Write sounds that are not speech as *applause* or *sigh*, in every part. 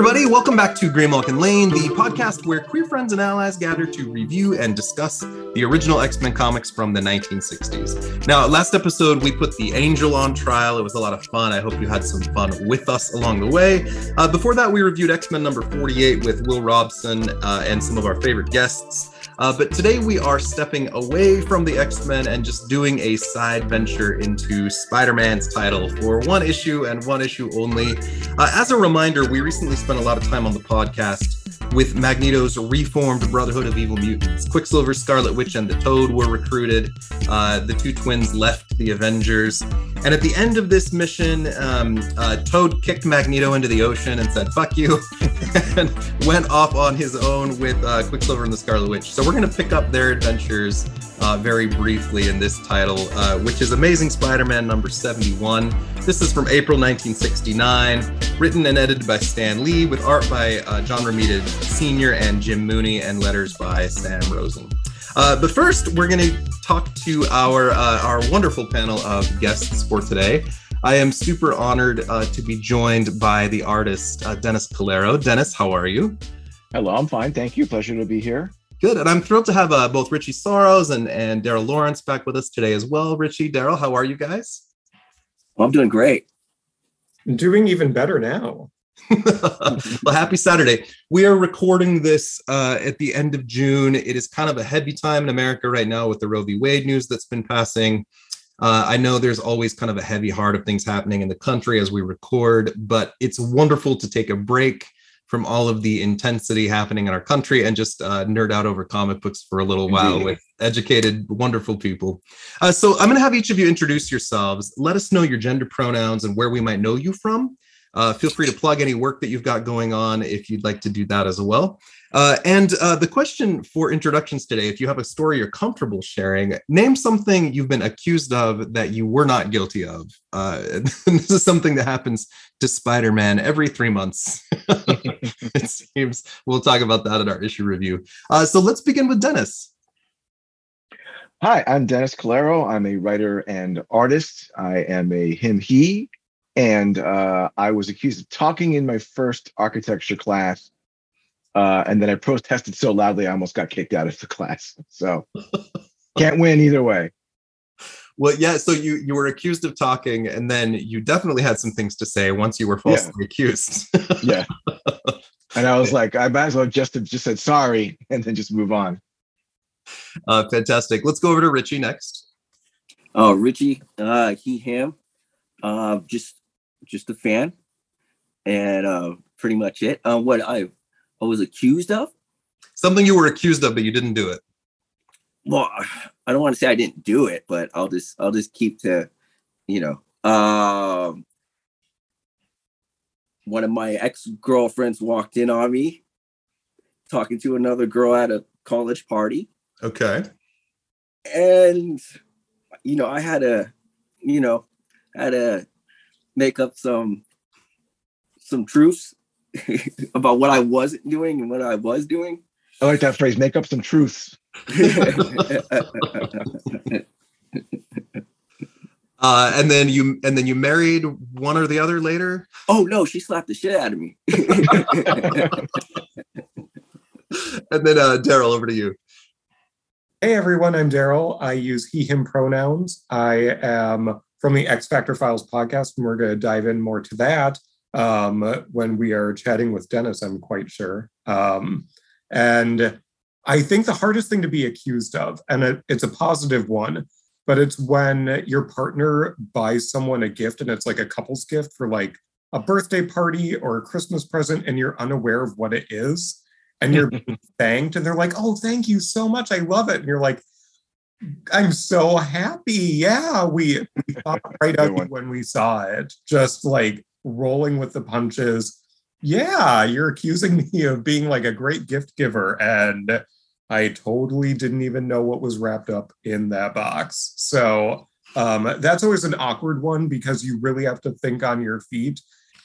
everybody. Welcome back to Graymalkin Lane, the podcast where queer friends and allies gather to review and discuss the original X Men comics from the 1960s. Now, last episode, we put the Angel on trial. It was a lot of fun. I hope you had some fun with us along the way. Uh, before that, we reviewed X Men number 48 with Will Robson uh, and some of our favorite guests. Uh, but today we are stepping away from the X Men and just doing a side venture into Spider Man's title for one issue and one issue only. Uh, as a reminder, we recently spent a lot of time on the podcast with Magneto's reformed Brotherhood of Evil Mutants. Quicksilver, Scarlet Witch, and the Toad were recruited. Uh, the two twins left the Avengers. And at the end of this mission, um, uh, Toad kicked Magneto into the ocean and said, fuck you, *laughs* and went off on his own with uh, Quicksilver and the Scarlet Witch. So we're going to pick up their adventures uh, very briefly in this title, uh, which is Amazing Spider Man number 71. This is from April 1969, written and edited by Stan Lee, with art by uh, John Romita Sr. and Jim Mooney, and letters by Sam Rosen. Uh, but first, we're going to talk to our uh, our wonderful panel of guests for today. I am super honored uh, to be joined by the artist Dennis Calero. Dennis, how are you? Hello, I'm fine. Thank you. Pleasure to be here. Good, and I'm thrilled to have uh, both Richie Sorrows and and Daryl Lawrence back with us today as well. Richie, Daryl, how are you guys? Well, I'm doing great. I'm doing even better now. *laughs* well, happy Saturday. We are recording this uh, at the end of June. It is kind of a heavy time in America right now with the Roe v. Wade news that's been passing. Uh, I know there's always kind of a heavy heart of things happening in the country as we record, but it's wonderful to take a break from all of the intensity happening in our country and just uh, nerd out over comic books for a little while with educated, wonderful people. Uh, so I'm going to have each of you introduce yourselves. Let us know your gender pronouns and where we might know you from. Uh, feel free to plug any work that you've got going on if you'd like to do that as well. Uh, and uh, the question for introductions today if you have a story you're comfortable sharing, name something you've been accused of that you were not guilty of. Uh, *laughs* this is something that happens to Spider Man every three months. *laughs* it seems. We'll talk about that in our issue review. Uh, so let's begin with Dennis. Hi, I'm Dennis Calero. I'm a writer and artist. I am a him, he, and uh, I was accused of talking in my first architecture class. Uh, and then I protested so loudly, I almost got kicked out of the *laughs* class. So can't win either way. Well, yeah. So you you were accused of talking, and then you definitely had some things to say once you were falsely yeah. accused. *laughs* yeah. And I was like, I might as well just have just said sorry and then just move on. Uh, fantastic. Let's go over to Richie next. Oh, Richie, uh, he, him, uh, just just a fan, and uh, pretty much it. Uh, what I, I was accused of? Something you were accused of, but you didn't do it. Well, I don't want to say I didn't do it, but I'll just I'll just keep to, you know, um, one of my ex girlfriends walked in on me, talking to another girl at a college party. Okay. And you know, I had a, you know, had to make up some some truths *laughs* about what I wasn't doing and what I was doing. I like that phrase, make up some truths. *laughs* uh, and then you and then you married one or the other later. Oh no, she slapped the shit out of me. *laughs* and then uh, Daryl, over to you. Hey everyone, I'm Daryl. I use he/him pronouns. I am from the X Factor Files podcast, and we're going to dive in more to that um, when we are chatting with Dennis. I'm quite sure. Um, and I think the hardest thing to be accused of, and it, it's a positive one, but it's when your partner buys someone a gift and it's like a couple's gift for like a birthday party or a Christmas present and you're unaware of what it is and you're *laughs* thanked and they're like, oh, thank you so much. I love it. And you're like, I'm so happy. Yeah, we, we *laughs* thought right up when we saw it, just like rolling with the punches yeah, you're accusing *laughs* me of being like a great gift giver. And I totally didn't even know what was wrapped up in that box. So um, that's always an awkward one because you really have to think on your feet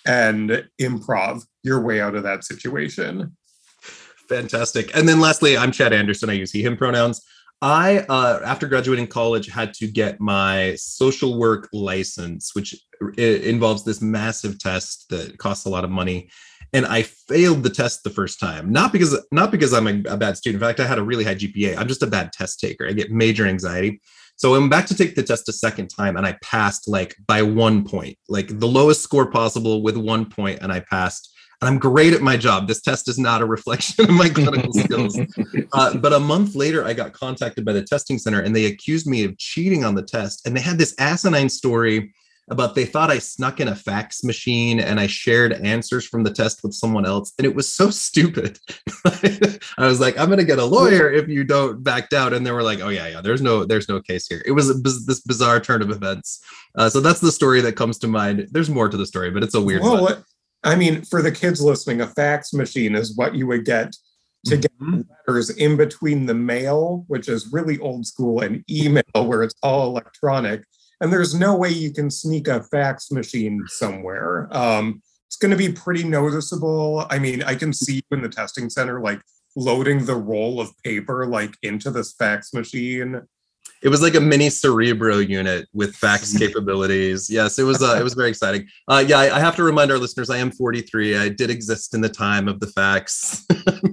and improv your way out of that situation. Fantastic. And then lastly, I'm Chad Anderson. I use he, him pronouns. I, uh, after graduating college, had to get my social work license, which involves this massive test that costs a lot of money. and I failed the test the first time. Not because not because I'm a, a, bad student. In fact, I had a really high GPA. I'm just a bad test taker. I get major anxiety. So I'm back to take the test a second time, and I passed like by one point, like the lowest score possible with one point, and I passed. And I'm great at my job. This test is not a reflection of my clinical skills. *laughs* Uh, but a month later, I got contacted by the testing center, and they accused me of cheating on the test. And they had this asinine story about they thought I snuck in a fax machine and I shared answers from the test with someone else. And it was so stupid. *laughs* I was like, I'm going to get a lawyer if you don't back out. And they were like, oh yeah, yeah, there's no, there's no case here. It was a, this bizarre turn of events. Uh, so that's the story that comes to mind. There's more to the story, but it's a weird well, one. I mean, for the kids listening, a fax machine is what you would get to get mm-hmm. letters in between the mail, which is really old school, and email, where it's all electronic and there's no way you can sneak a fax machine somewhere. Um, it's going to be pretty noticeable. I mean, I can see you in the testing center, like loading the roll of paper like into this fax machine it was like a mini cerebro unit with fax *laughs* capabilities. Yes it was uh, it was very exciting. Uh, yeah I, I, have to remind our listeners i am 43 i did exist in the time of the fax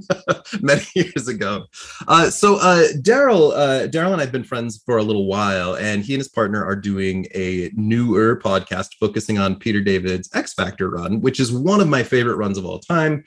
*laughs* many years ago. Uh, so uh, daryl uh, daryl and i've been friends for a little while and he and his partner are doing a newer podcast focusing on peter david's x factor run which is one of my favorite runs of all time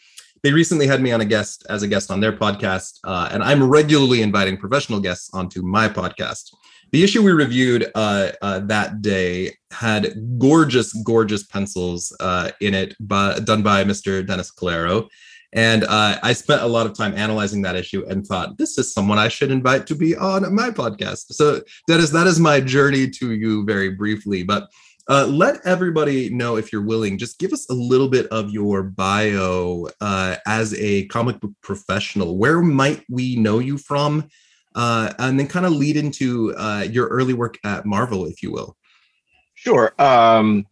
they recently had me on a guest as a guest on their podcast, uh, and I'm regularly inviting professional guests onto my podcast. The issue we reviewed uh, uh, that day had gorgeous, gorgeous pencils uh, in it, by, done by Mr. Dennis Calero. And uh, I spent a lot of time analyzing that issue and thought, this is someone I should invite to be on my podcast. So, Dennis, that is my journey to you very briefly. But uh, let everybody know if you're willing. Just give us a little bit of your bio uh, as a comic book professional. Where might we know you from? Uh, and then kind of lead into uh, your early work at Marvel, if you will. Sure. Um,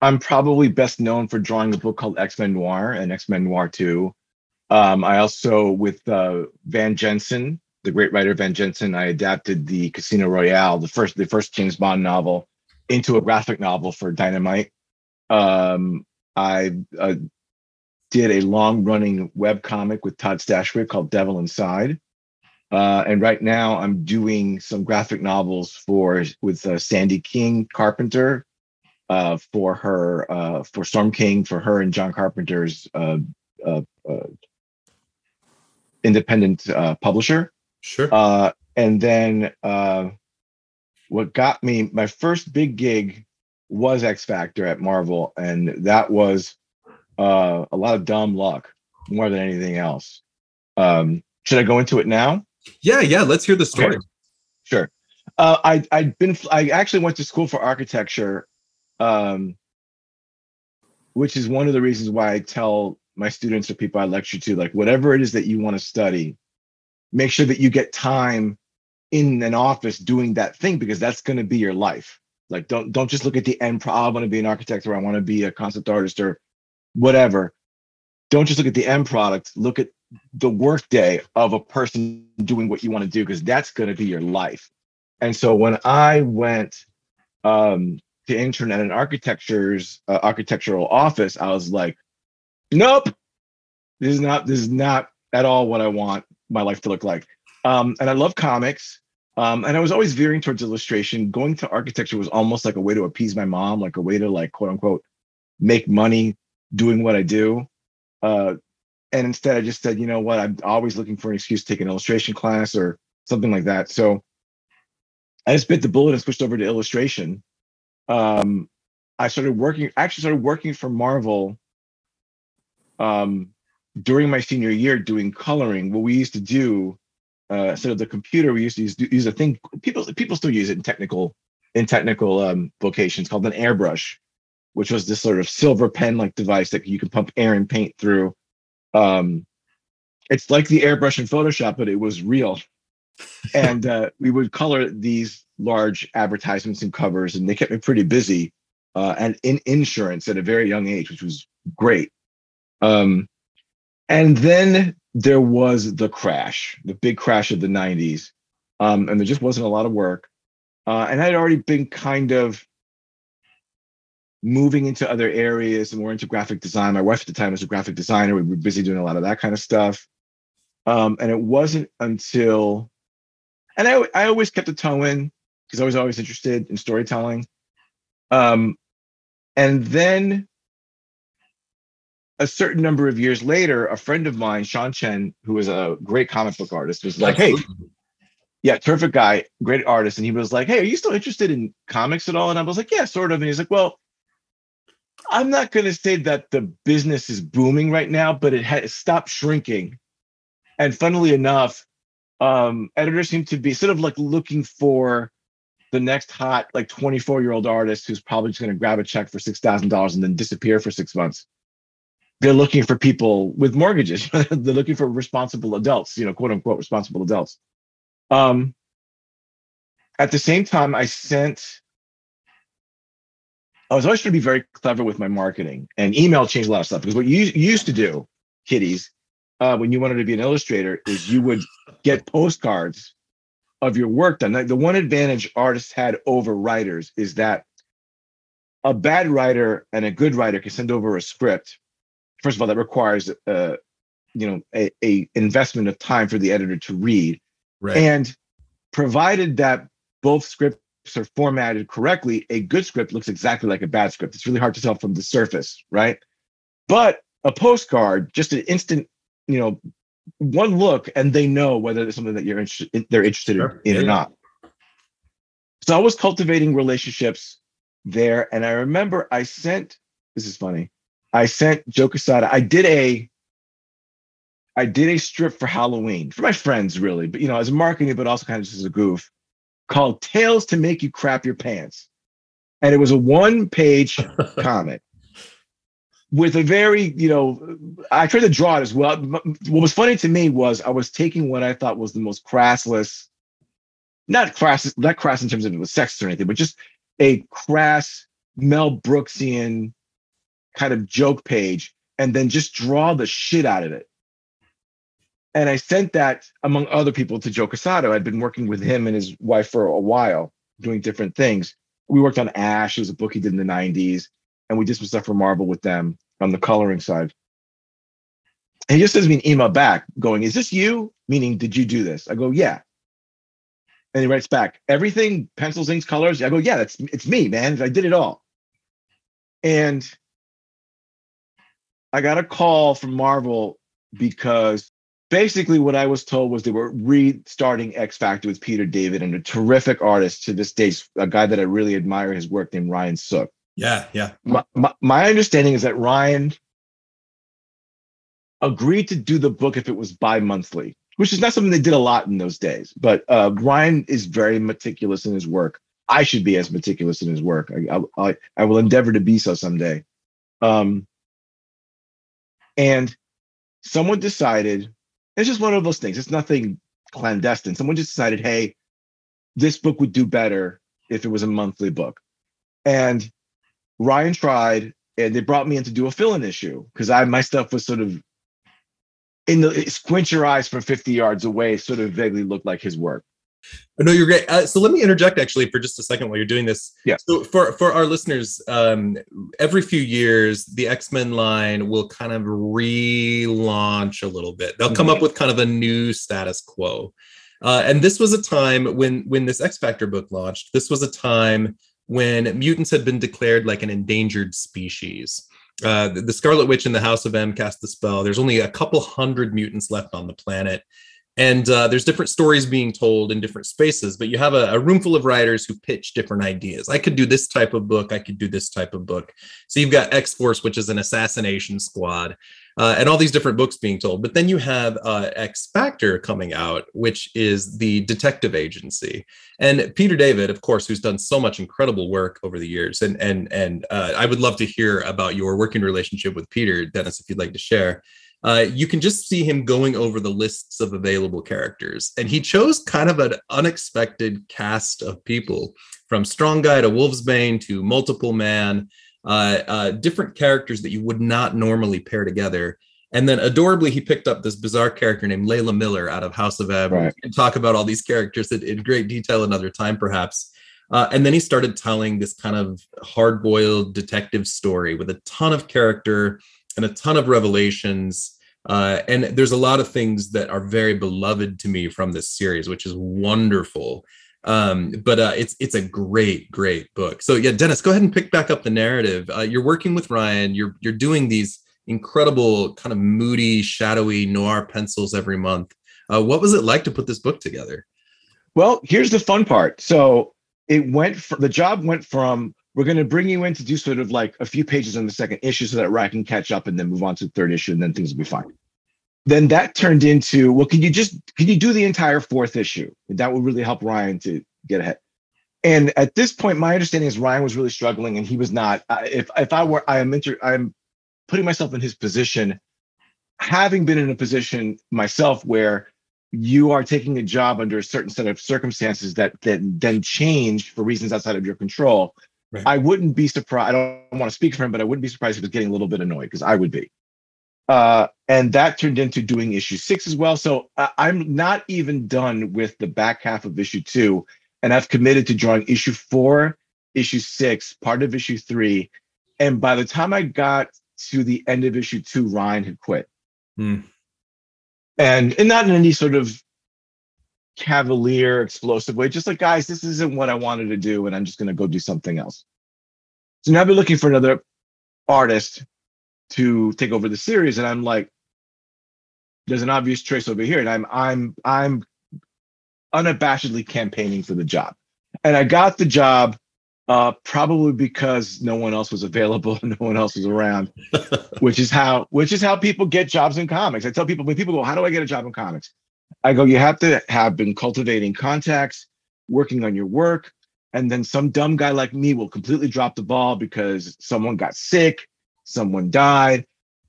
I'm probably best known for drawing a book called X Men Noir and X Men Noir 2. Um, I also, with uh, Van Jensen, the great writer Van Jensen, I adapted the Casino Royale, the first the first James Bond novel into a graphic novel for Dynamite. Um, I uh, did a long running web comic with Todd Stashwick called Devil Inside. Uh, and right now I'm doing some graphic novels for with uh, Sandy King Carpenter uh, for her uh, for Storm King for her and John Carpenter's uh, uh, independent publisher. Sure. and then what got me my first big gig was X Factor at Marvel, and that was uh, a lot of dumb luck more than anything else. Um, should I go into it now? Yeah, yeah. Let's hear the story. Okay. Sure. Uh, I I'd been I actually went to school for architecture, um, which is one of the reasons why I tell my students or people I lecture to like whatever it is that you want to study, make sure that you get time in an office doing that thing because that's going to be your life. Like don't don't just look at the end. Pro- I want to be an architect or I want to be a concept artist or whatever. Don't just look at the end product. Look at the workday of a person doing what you want to do because that's going to be your life. And so when I went um, to intern at an architecture's uh, architectural office, I was like, nope, this is not this is not at all what I want my life to look like. Um, and I love comics. Um, and I was always veering towards illustration. Going to architecture was almost like a way to appease my mom, like a way to like quote unquote make money doing what I do. Uh, and instead, I just said, you know what? I'm always looking for an excuse to take an illustration class or something like that. So I just bit the bullet and switched over to illustration. Um, I started working. Actually, started working for Marvel um, during my senior year, doing coloring. What we used to do uh, instead of the computer, we used to use, use a thing. People people still use it in technical in technical um, vocations called an airbrush, which was this sort of silver pen like device that you can pump air and paint through. Um, it's like the airbrush in Photoshop, but it was real. *laughs* and uh, we would color these large advertisements and covers, and they kept me pretty busy. Uh, and in insurance at a very young age, which was great. Um, and then there was the crash, the big crash of the 90s. Um, and there just wasn't a lot of work. Uh, and I'd already been kind of moving into other areas and more into graphic design. My wife at the time was a graphic designer. We were busy doing a lot of that kind of stuff. Um, and it wasn't until, and I, I always kept a toe in because I was always interested in storytelling. Um, and then a certain number of years later, a friend of mine, Sean Chen, who was a great comic book artist, was like, Hey, yeah, terrific guy, great artist. And he was like, Hey, are you still interested in comics at all? And I was like, Yeah, sort of. And he's like, Well, I'm not going to say that the business is booming right now, but it has stopped shrinking. And funnily enough, um, editors seem to be sort of like looking for the next hot, like 24 year old artist who's probably just going to grab a check for $6,000 and then disappear for six months. They're looking for people with mortgages. *laughs* They're looking for responsible adults, you know, quote unquote, responsible adults. Um, at the same time, I sent I was always trying to be very clever with my marketing, and email changed a lot of stuff. Because what you, you used to do, kiddies, uh, when you wanted to be an illustrator, is you would get postcards of your work done. Like the one advantage artists had over writers is that a bad writer and a good writer can send over a script. First of all, that requires uh, you know a, a investment of time for the editor to read, Right. and provided that both scripts are formatted correctly, a good script looks exactly like a bad script. It's really hard to tell from the surface, right? But a postcard, just an instant, you know, one look, and they know whether it's something that you're interested, they're interested Sure. in Yeah, or not. So I was cultivating relationships there, and I remember I sent. This is funny. I sent Joe Quesada. I did a. I did a strip for Halloween for my friends, really, but you know, as a marketing, but also kind of just as a goof, called "Tales to Make You Crap Your Pants," and it was a one-page *laughs* comic with a very, you know, I tried to draw it as well. What was funny to me was I was taking what I thought was the most crassless, not crass, not crass in terms of it was sexist or anything, but just a crass Mel Brooksian kind of joke page, and then just draw the shit out of it. And I sent that among other people to Joe Quesada. I'd been working with him and his wife for a while, doing different things. We worked on Ash, it was a book he did in the 90s, and we did some stuff for Marvel with them on the coloring side. And he just sends me an email back going, Is this you? Meaning, did you do this? I go, Yeah. And he writes back, everything, pencils, inks, colors. I go, Yeah, that's it's me, man. I did it all. And I got a call from Marvel because basically what I was told was they were restarting X Factor with Peter David and a terrific artist to this day, a guy that I really admire his work named Ryan Sook. Yeah, yeah. My, my, my understanding is that Ryan agreed to do the book if it was bi-monthly, which is not something they did a lot in those days. But uh, Ryan is very meticulous in his work. I should be as meticulous in his work. I, I, I, I will endeavor to be so someday. Um, and someone decided it's just one of those things. It's nothing clandestine. Someone just decided, hey, this book would do better if it was a monthly book. And Ryan tried, and they brought me in to do a fill-in issue because I my stuff was sort of in the squint your eyes from 50 yards away, sort of vaguely looked like his work. No, you're great. Uh, so let me interject actually for just a second while you're doing this. Yeah. So for for our listeners, um, every few years, the X Men line will kind of relaunch a little bit. They'll come up with kind of a new status quo, uh, and this was a time when when this X Factor book launched. This was a time when mutants had been declared like an endangered species. Uh, the Scarlet Witch in the House of M cast the spell. There's only a couple hundred mutants left on the planet and uh, there's different stories being told in different spaces but you have a, a room full of writers who pitch different ideas. I could do this type of book i could do this type of book. So you've got x-force which is an assassination squad uh, and all these different books being told. But then you have uh, x factor coming out which is the detective agency. And peter david of course who's done so much incredible work over the years and and and uh, i would love to hear about your working relationship with peter dennis if you'd like to share uh, you can just see him going over the lists of available characters. And he chose kind of an unexpected cast of people from Strong Guy to Wolfsbane to Multiple Man, uh, uh, different characters that you would not normally pair together. And then adorably, he picked up this bizarre character named Layla Miller out of House of M. Right. And talk about all these characters in, in great detail another time, perhaps. Uh, and then he started telling this kind of hard boiled detective story with a ton of character and a ton of revelations. Uh, and there's a lot of things that are very beloved to me from this series, which is wonderful. Um, but uh, it's it's a great, great book. So yeah, Dennis, go ahead and pick back up the narrative. Uh, you're working with Ryan. You're you're doing these incredible kind of moody, shadowy noir pencils every month. Uh, what was it like to put this book together? Well, here's the fun part. So it went from the job went from we're going to bring you in to do sort of like a few pages on the second issue so that Ryan can catch up and then move on to the third issue and then things will be fine. Then that turned into, well, can you just can you do the entire fourth issue? That would really help Ryan to get ahead. And at this point, my understanding is Ryan was really struggling and he was not. Uh, if if I were, I am inter, I'm putting myself in his position, having been in a position myself where you are taking a job under a certain set of circumstances that that then change for reasons outside of your control. Right. I wouldn't be surprised. I don't want to speak for him, but I wouldn't be surprised if he was getting a little bit annoyed because I would be. Uh, and that turned into doing issue six as well. So uh, I'm not even done with the back half of issue two, and I've committed to drawing issue four, issue six, part of issue three. And by the time I got to the end of issue two, Ryan had quit. Hmm and and not in any sort of cavalier, explosive way. Just like, guys, this isn't what I wanted to do, and I'm just going to go do something else. So now I've been looking for another artist to take over the series, and I'm like, there's an obvious choice over here, and I'm I'm I'm unabashedly campaigning for the job, and I got the job uh, probably because no one else was available and *laughs* no one else was around, *laughs* which is how which is how people get jobs in comics. I tell people when people go, "How do I get a job in comics?" I go, "You have to have been cultivating contacts, working on your work, and then some dumb guy like me will completely drop the ball because someone got sick, someone died.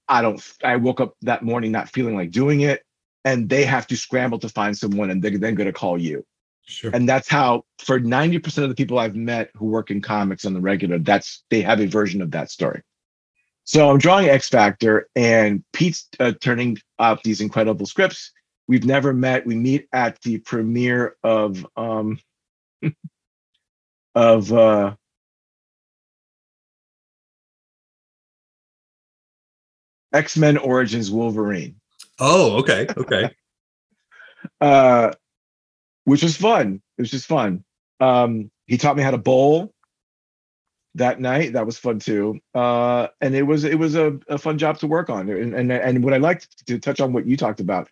I don't. I woke up that morning not feeling like doing it, and they have to scramble to find someone, and they're then going to call you." Sure. And that's how, for 90% of the people I've met who work in comics on the regular, that's they have a version of that story. So I'm drawing X Factor, and Pete's uh, turning out these incredible scripts. We've never met. We meet at the premiere of um, *laughs* of uh, X Men Origins Wolverine. Oh, okay, okay. *laughs* uh, which was fun. It was just fun. Um, he taught me how to bowl that night. That was fun too. Uh, and it was it was a, a fun job to work on. And, and and what I liked to touch on what you talked about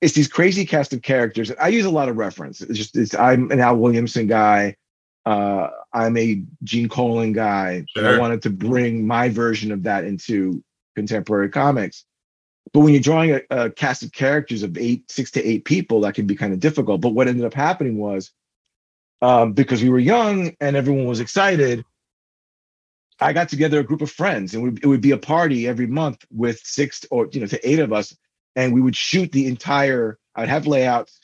is these crazy cast of characters. I use a lot of reference. It's just it's, I'm an Al Williamson guy. Uh, I'm a Gene Colan guy. Sure. I wanted to bring my version of that into contemporary comics. But when you're drawing a, a, cast of characters of eight, six to eight people, that can be kind of difficult. But what ended up happening was um, because we were young and everyone was excited, I got together a group of friends and it would be a party every month with six or you know to eight of us, and we would shoot the entire. I'd have layouts,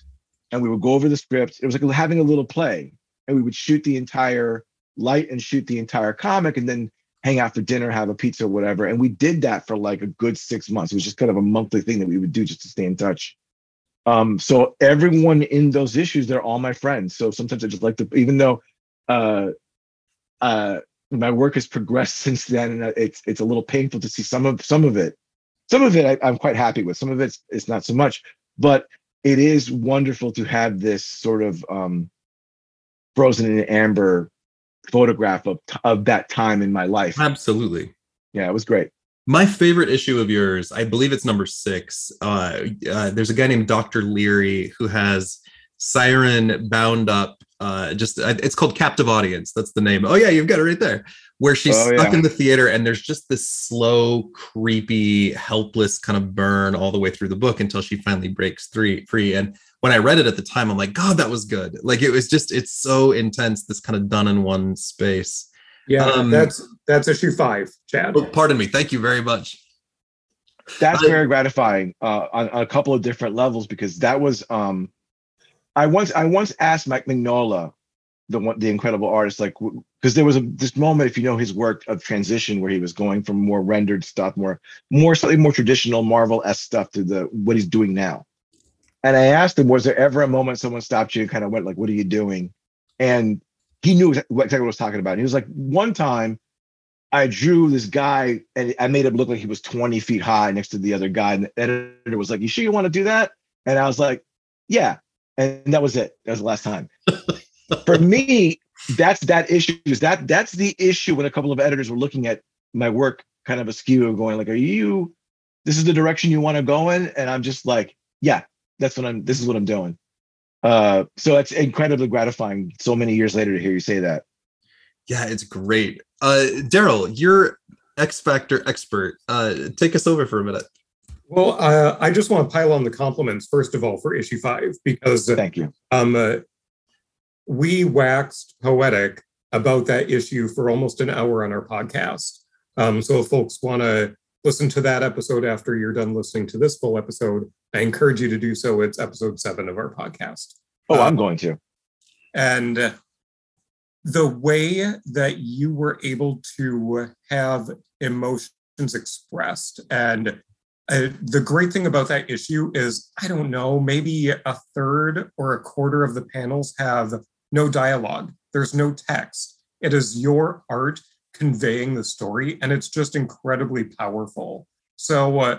and we would go over the script. It was like having a little play, and we would shoot the entire light and shoot the entire comic, and then hang out for dinner, have a pizza, or whatever. And we did that for like a good six months. It was just kind of a monthly thing that we would do just to stay in touch. Um, so everyone in those issues, they're all my friends. So sometimes I just like to, even though uh, uh, my work has progressed *laughs* since then, and it's it's a little painful to see some of some of it. Some of it I, am quite happy with. Some of it's it's not so much, but it is wonderful to have this sort of um, frozen in amber photograph of of that time in my life. Absolutely. Yeah, it was great. My favorite issue of yours, I believe it's number six. Uh, uh, there's a guy named Dr. Leary who has Siryn bound up. Uh, just uh, it's called Captive Audience. That's the name. Oh yeah, you've got it right there. Where she's oh, stuck yeah. in the theater, and there's just this slow, creepy, helpless kind of burn all the way through the book until she finally breaks free. Free, and when I read it at the time, I'm like, God, that was good. Like it was just, it's so intense. This kind of done in one space. Yeah, um, that's that's issue five, Chad. Oh, pardon me. Thank you very much. That's very gratifying uh, on, on, a couple of different levels because that was um, I once I once asked Mike Mignola, the one the incredible artist, like because there was a this moment, if you know his work of transition, where he was going from more rendered stuff, more more slightly more traditional Marvel s stuff to the what he's doing now. And I asked him, was there ever a moment someone stopped you and kind of went like, "What are you doing?" And he knew exactly what I was talking about. And he was like, one time I drew this guy and I made him look like he was 20 feet high next to the other guy. And the editor was like, You sure you want to do that? And I was like, Yeah. And that was it. That was the last time. For me, that's that issue. Is that that's the issue when a couple of editors were looking at my work kind of askew and going, like, are you this is the direction you want to go in? And I'm just like, yeah, that's what I'm this is what I'm doing. Uh, so it's incredibly gratifying so many years later to hear you say that. Yeah, it's great. Uh, Daryl, you're X Factor expert. Uh, take us over for a minute. Well, uh, I just want to pile on the compliments first of all for issue five because thank you. Um, uh, we waxed poetic about that issue for almost an hour on our podcast. Um, so if folks want to listen to that episode after you're done listening to this full episode, I encourage you to do so. It's episode seven of our podcast. Oh, I'm um, going to. And the way that you were able to have emotions expressed and uh, the great thing about that issue is i don't know maybe a third or a quarter of the panels have no dialogue there's no text it is your art conveying the story and it's just incredibly powerful so uh,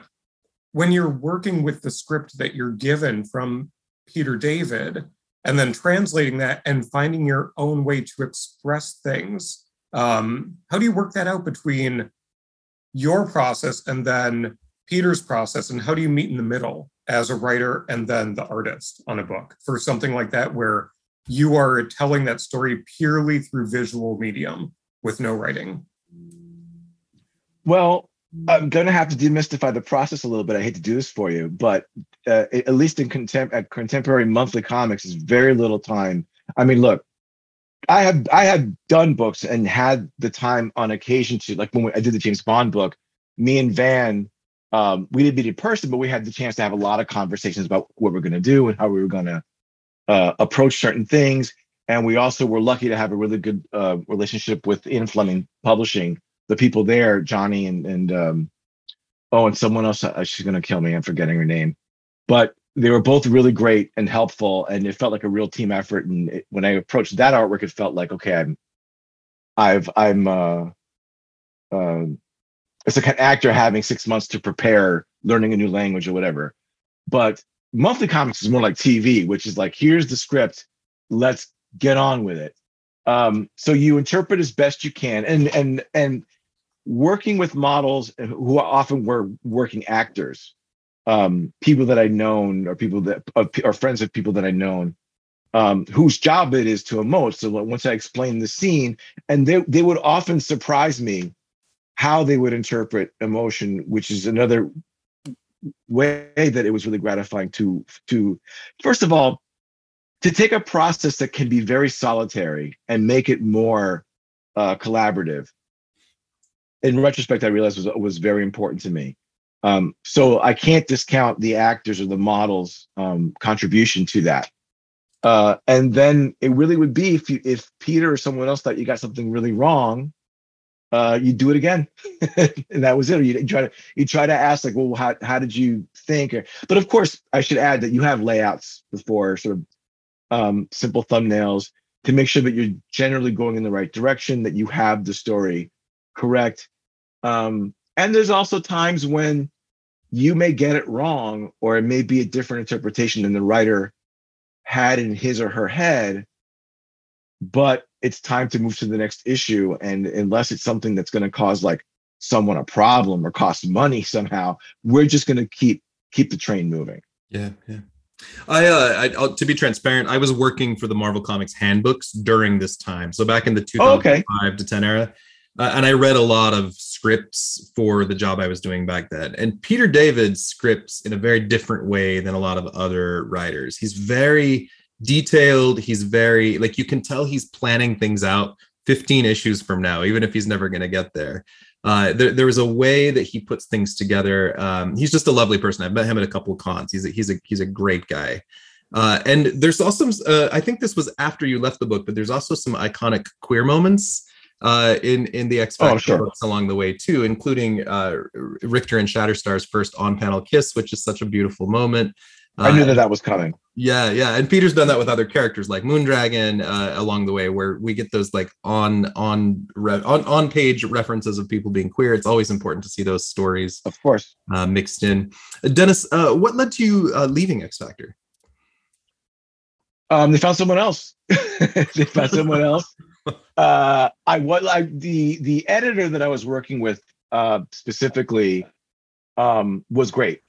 when you're working with the script that you're given from peter david and then translating that and finding your own way to express things. Um, how do you work that out between your process and then Peter's process? And how do you meet in the middle as a writer and then the artist on a book for something like that, where you are telling that story purely through visual medium with no writing? Well, I'm going to have to demystify the process a little bit. I hate to do this for you, but uh, at least in contem- at contemporary monthly comics, is very little time. I mean, look, I have I have done books and had the time on occasion to like when we, I did the James Bond book. Me and Van, um, we didn't meet in person, but we had the chance to have a lot of conversations about what we're going to do and how we were going to uh, approach certain things. And we also were lucky to have a really good uh, relationship with Ian Fleming Publishing, the people there, Johnny and and um, oh, and someone else. Uh, she's gonna kill me. I'm forgetting her name, but they were both really great and helpful, and it felt like a real team effort. And it, when I approached that artwork, it felt like okay, I'm, I've I'm uh, uh, it's like an actor having six months to prepare, learning a new language or whatever. But monthly comics is more like TV, which is like here's the script, let's get on with it. Um, so you interpret as best you can, and and and working with models who often were working actors, um, people that I'd known or people that or friends of people that I'd known, um, whose job it is to emote. So once I explained the scene, and they they would often surprise me how they would interpret emotion, which is another way that it was really gratifying to to first of all to take a process that can be very solitary and make it more uh, collaborative in retrospect, I realized was was very important to me. Um, so I can't discount the actors or the models' um, contribution to that. Uh, and then it really would be if you, if Peter or someone else thought you got something really wrong, uh, you do it again, *laughs* and that was it. You, you try to you try to ask like, well, how how did you think? Or, but of course, I should add that you have layouts before sort of um, simple thumbnails to make sure that you're generally going in the right direction, that you have the story correct. Um, and there's also times when you may get it wrong, or it may be a different interpretation than the writer had in his or her head. But it's time to move to the next issue. And unless it's something that's going to cause like someone a problem or cost money *laughs* somehow, we're just going to keep keep the train moving. Yeah, yeah. I, uh, I to be transparent, I was working for the Marvel Comics handbooks during this time. So back in the 2005 oh, okay. to 10 era, uh, and I read a lot of scripts for the job I was doing back then. And Peter David scripts in a very different way than a lot of other writers. He's very detailed. He's very like you can tell he's planning things out 15 issues from now, even if he's never going to get there. Uh, there, there was a way that he puts things together. Um, he's just a lovely person. I've met him at a couple of cons. He's a, he's a he's a great guy. Uh, and there's also, uh, I think this was after you left the book, but there's also some iconic queer moments uh, in in the X oh, Factor oh, sure. books along the way too, including uh, Rictor and Shatterstar's first on-panel kiss, which is such a beautiful moment. I knew uh, that that was coming. Yeah, yeah, and Peter's done that with other characters like Moondragon uh, along the way, where we get those like on on re- on on page references of people being queer. It's always important to see those stories, of course, uh, mixed in. Uh, Dennis, uh, what led to you uh, leaving X Factor? Um, they found someone else. *laughs* they found someone *laughs* else. Uh, I was like the the editor that I was working with uh, specifically um, was great.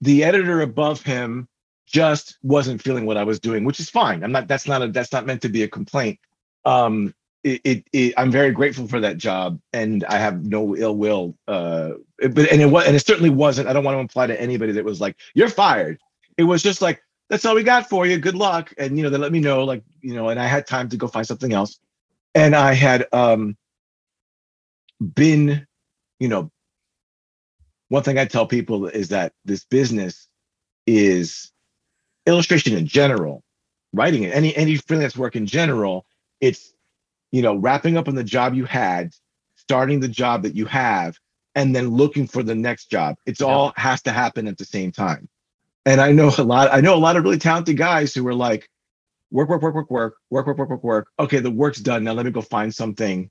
The editor above him just wasn't feeling what I was doing, which is fine. I'm not. That's not a. That's not meant to be a complaint. Um, it, it, it I'm very grateful for that job, and I have no ill will. Uh, but and it was, and it certainly wasn't. I don't want to imply to anybody that was like, "You're fired." It was just like, "That's all we got for you. Good luck." And you know, they let me know, like, you know, and I had time to go find something else, and I had um been, you know, one thing I tell people is that this business is illustration in general, writing it, any any freelance work in general, it's you know wrapping up on the job you had, starting the job that you have, and then looking for the next job. It's yeah. all has to happen at the same time. And I know a lot. I know a lot of really talented guys who are like, work, work, work, work, work, work, work, work, work, work. Okay, the work's done. Now let me go find something.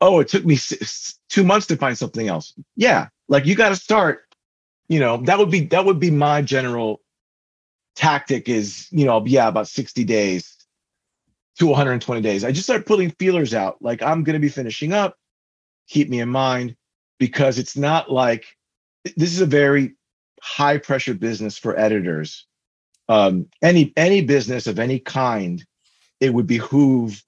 Oh, it took me six, two months to find something else. Yeah, like you got to start. You know, that would be that would be my general tactic is, you know, yeah, about 60 days to 120 days. I just start putting feelers out. Like I'm going to be finishing up. Keep me in mind because it's not like this is a very high pressure business for editors. Um, any any business of any kind, it would behoove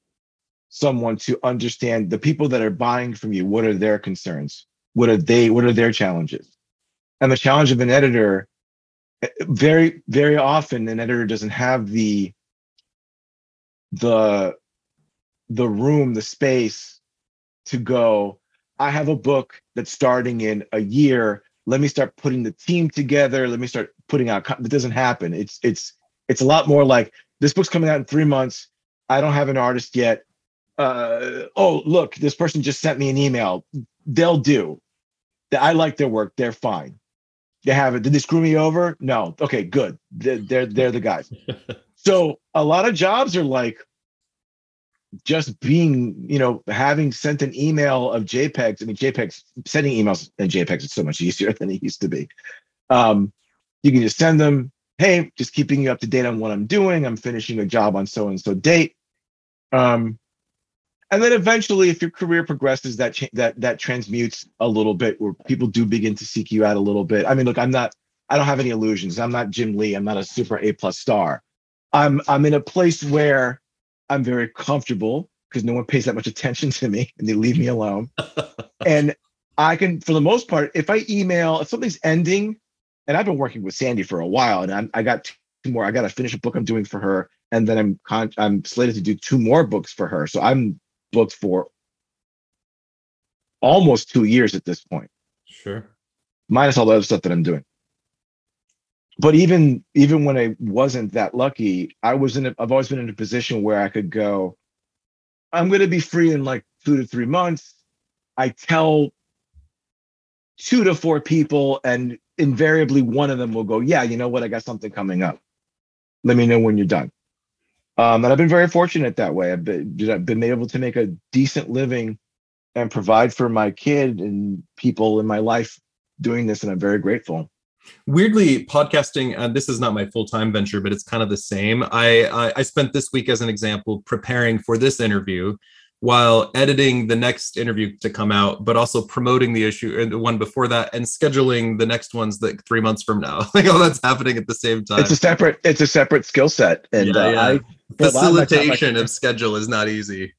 someone to understand the people that are buying from you. What are their concerns? What are they? What are their challenges? And the challenge of an editor very very often an editor doesn't have the the the room the space to go i have a book that's starting in a year. Let me start putting the team together. Let me start putting out it doesn't happen. It's it's it's a lot more like this book's coming out in three months. I don't have an artist yet. Uh, oh look this person just sent me an email. They'll do. I like their work. They're fine they have it. Did they screw me over? No. Okay, good. They're they're, they're the guys. *laughs* so a lot of jobs are like just being, you know, having sent an email of JPEGs. I mean, JPEGs sending emails and JPEGs is so much easier *laughs* than it used to be. Um, you can just send them, hey, just keeping you up to date on what I'm doing. I'm finishing a job on so and so date. Um, and then eventually if your career progresses that cha- that that transmutes a little bit where people do begin to seek you out a little bit. I mean look i'm not i don't have any illusions. I'm not jim lee. I'm not a super a plus star. I'm i'm in a place where i'm very comfortable because no one pays that much attention to me and they leave me alone. *laughs* And i can for the most part if i email if something's ending and i've been working with sandy for a while and I'm, i got two more i got to finish a book i'm doing for her and then i'm con- i'm slated to do two more books for her. So i'm booked for almost two years at this point. Sure. Minus all the other stuff that I'm doing. But even even when I wasn't that lucky, I was in. A, I've always been in a position where I could go. I'm going to be free in like two to three months. I tell two to four people, and invariably one of them will go, "Yeah, you know what? I got something coming up. Let me know when you're done." Um, and I've been very fortunate that way. I've been, I've been able to make a decent living and provide for my kid and people in my life doing this, and I'm very grateful. Weirdly, podcasting, and this is not my full time venture, but it's kind of the same. I, I I spent this week, as an example, preparing for this interview while editing the next interview to come out, but also promoting the issue and the one before that and scheduling the next ones like three months from now. *laughs* like all that's happening at the same time. It's a separate, it's a separate skill set. And yeah, uh. I, facilitation of, of, schedule is not easy.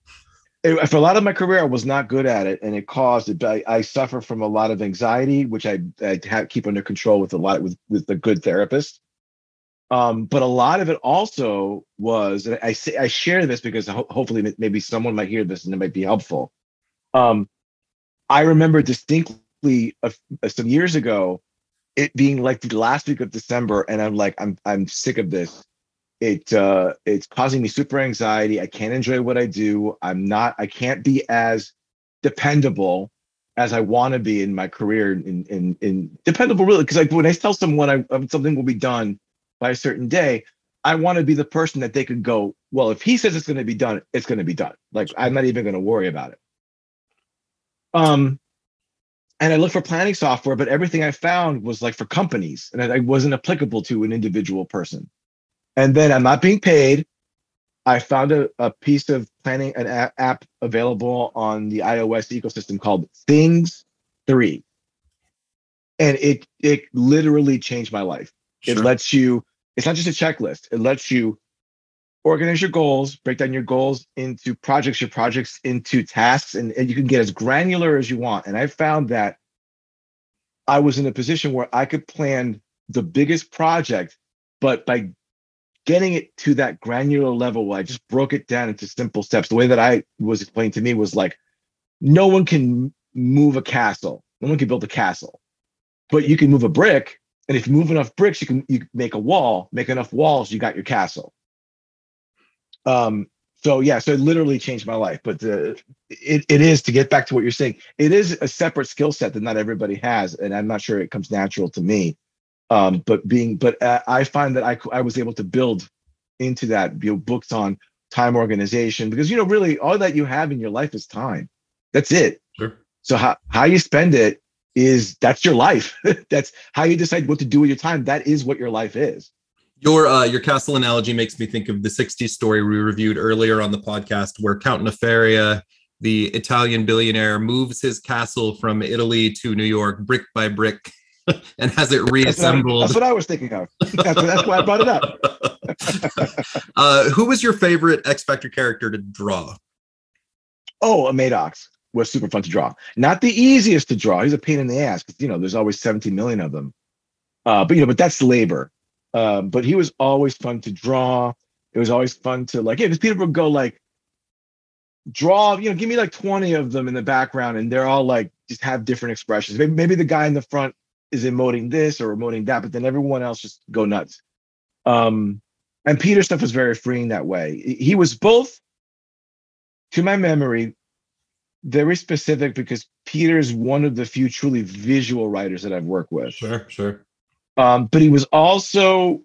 For a lot of my career, I was not good at it, and it caused it. I, I suffer from a lot of anxiety, which I, I have, keep under control with a lot with with a good therapist. Um, but a lot of it also was, and I say I share this because ho- hopefully maybe someone might hear this and it might be helpful. Um, I remember distinctly uh, some years ago it being like the last week of December, and I'm like, I'm I'm sick of this. It uh, it's causing me super anxiety. I can't enjoy what I do. I'm not. I can't be as dependable as I want to be in my career. In in in dependable, really, because like when I tell someone I, something will be done by a certain day, I want to be the person that they could go, well, if he says it's going to be done, it's going to be done. Like I'm not even going to worry about it. Um, and I looked for planning software, but everything I found was like for companies, and it wasn't applicable to an individual person. And then I'm not being paid. I found a, a piece of planning an app, app available on the iOS ecosystem called Things Three, and it it literally changed my life. It lets you. It's not just a checklist. It lets you organize your goals, break down your goals into projects, your projects into tasks, and, and you can get as granular as you want. And I found that I was in a position where I could plan the biggest project, but by getting it to that granular level where I just broke it down into simple steps. The way that I was explained to me was like, no one can move a castle. No one can build a castle, but you can move a brick. And if you move enough bricks, you can you make a wall. Make enough walls, you got your castle. Um, so yeah, so it literally changed my life. But the, it, it is to get back to what you're saying. It is a separate skill set that not everybody has, and I'm not sure it comes natural to me. Um, but being, but uh, I find that I I was able to build into that you know, books on time organization because you know really all that you have in your life is time. That's it. Sure. So how how you spend it is that's your life. *laughs* that's how you decide what to do with your time. That is what your life is. Your uh, your castle analogy makes me think of the 60s story we reviewed earlier on the podcast where Count Nefaria, the Italian billionaire, moves his castle from Italy to New York brick by brick *laughs* and has it reassembled. That's what, I, that's what I was thinking of. *laughs* That's, that's why I brought it up. uh, who was your favorite X Factor character to draw? Oh, a Maddox was super fun to draw. Not the easiest to draw. He's a pain in the ass because you know there's always 17 million of them. Uh, but you know, but that's labor. Um, but he was always fun to draw. It was always fun to like, yeah, because people would go like, draw, you know, give me like 20 of them in the background, and they're all like just have different expressions. Maybe, maybe the guy in the front is emoting this or emoting that, but then everyone else just go nuts. Um, and Peter stuff was very freeing that way. He was both, to my memory, very specific because Peter is one of the few truly visual writers that I've worked with. Sure, sure. Um, but he was also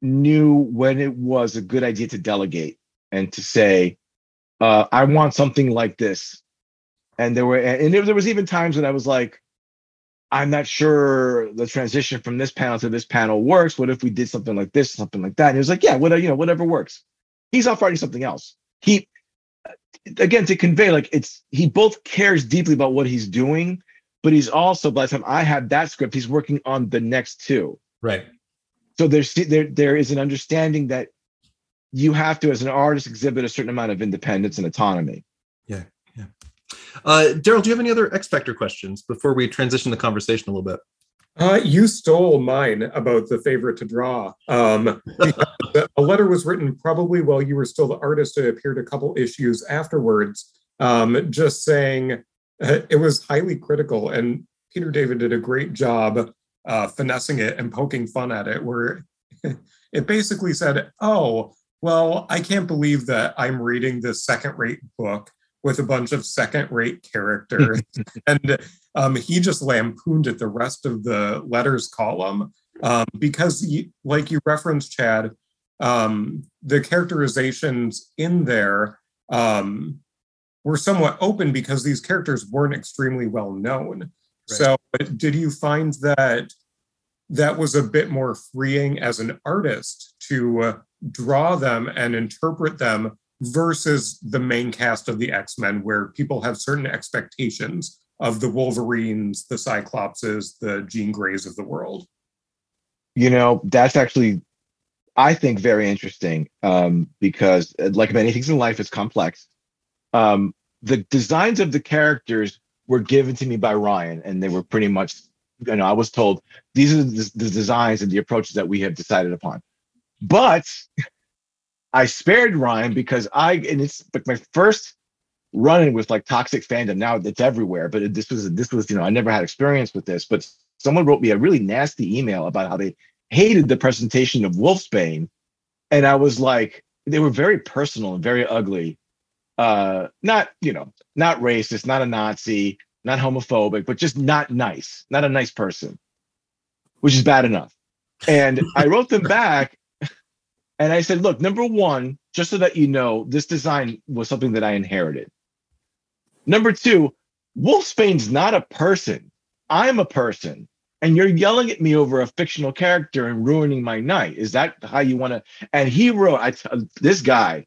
knew when it was a good idea to delegate and to say, uh, I want something like this. And there were, and there, there was even times when I was like, I'm not sure the transition from this panel to this panel works. What if we did something like this, something like that? And he was like, yeah, whatever, you know, whatever works. He's off writing something else. He, again, to convey, like it's, he both cares deeply about what he's doing, but he's also by the time I have that script, he's working on the next two. Right. So there's there there is an understanding that you have to, as an artist, exhibit a certain amount of independence and autonomy. Yeah, yeah. Uh, Daryl, do you have any other X Factor questions before we transition the conversation a little bit? Uh, you stole mine about the favorite to draw. Um, *laughs* a letter was written probably while you were still the artist. It appeared a couple issues afterwards, um, just saying it was highly critical, and Peter David did a great job uh, finessing it and poking fun at it, where *laughs* it basically said, "Oh, well, I can't believe that I'm reading this second-rate book." with a bunch of second-rate characters, *laughs* and um, he just lampooned it the rest of the letters column um, because, he, like you referenced, Chad, um, the characterizations in there um, were somewhat open because these characters weren't extremely well known. Right. So, did you find that that was a bit more freeing as an artist to uh, draw them and interpret them versus the main cast of the X Men, where people have certain expectations of the Wolverines, the Cyclopses, the Jean Greys of the world? You know, that's actually, I think, very interesting um, because, uh, like many things in life, it's complex um, the designs of the characters were given to me by Ryan, and they were pretty much, you know, I was told these are the, the designs and the approaches that we have decided upon. But *laughs* I spared Ryan because I, and it's like my first running with like toxic fandom. Now it's everywhere, but it, this was this was you know I never had experience with this. But someone wrote me a really nasty email about how they hated the presentation of Wolfsbane, and I was like, they were very personal and very ugly uh not you know not racist not a nazi not homophobic but just not nice not a nice person which is bad enough and i wrote them back And I said, look, number one, just so that you know, this design was something that I inherited. Number two, Wolfsbane's not a person. I'm a person. And you're yelling at me over a fictional character and ruining my night. Is that how you want to? And he wrote, I this guy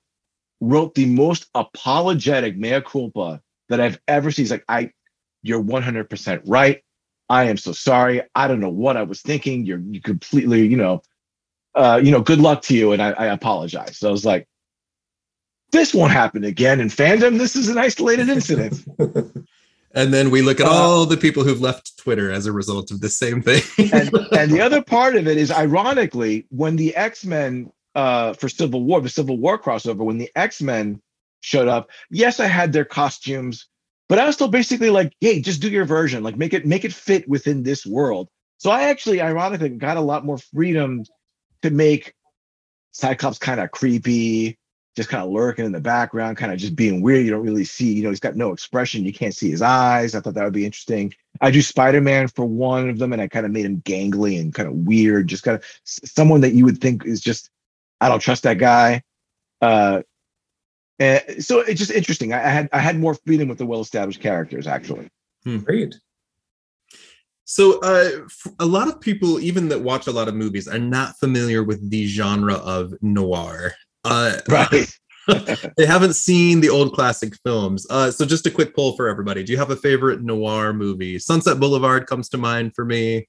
wrote the most apologetic mea culpa that I've ever seen. He's like, I, you're 100% right. I am so sorry. I don't know what I was thinking. You're you completely, you know, uh, you know, good luck to you. And I, I apologize. So I was like, this won't happen again in fandom. This is an isolated incident. *laughs* and then we look at uh, all the people who've left Twitter as a result of the same thing. and, *laughs* and, the other part of it is, ironically, when the X Men uh, for Civil War, the Civil War crossover, when the X Men showed up, yes, I had their costumes, but I was still basically like, hey, just do your version, like make it make it fit within this world. So I actually, ironically, got a lot more freedom to make Cyclops kind of creepy, just kind of lurking in the background, kind of just being weird. You don't really see, you know, he's got no expression. You can't see his eyes. I thought that would be interesting. I do Spider Man for one of them, and I kind of made him gangly and kind of weird, just kind of someone that you would think is just, I don't trust that guy. Uh, and so it's just interesting. I, I had I had more freedom with the well established characters, actually. Hmm. Great. So, uh, a lot of people, even that watch a lot of movies, are not familiar with the genre of noir. Uh, right. *laughs* they haven't seen the old classic films. Uh, so, just a quick poll for everybody: Do you have a favorite noir movie? Sunset Boulevard comes to mind for me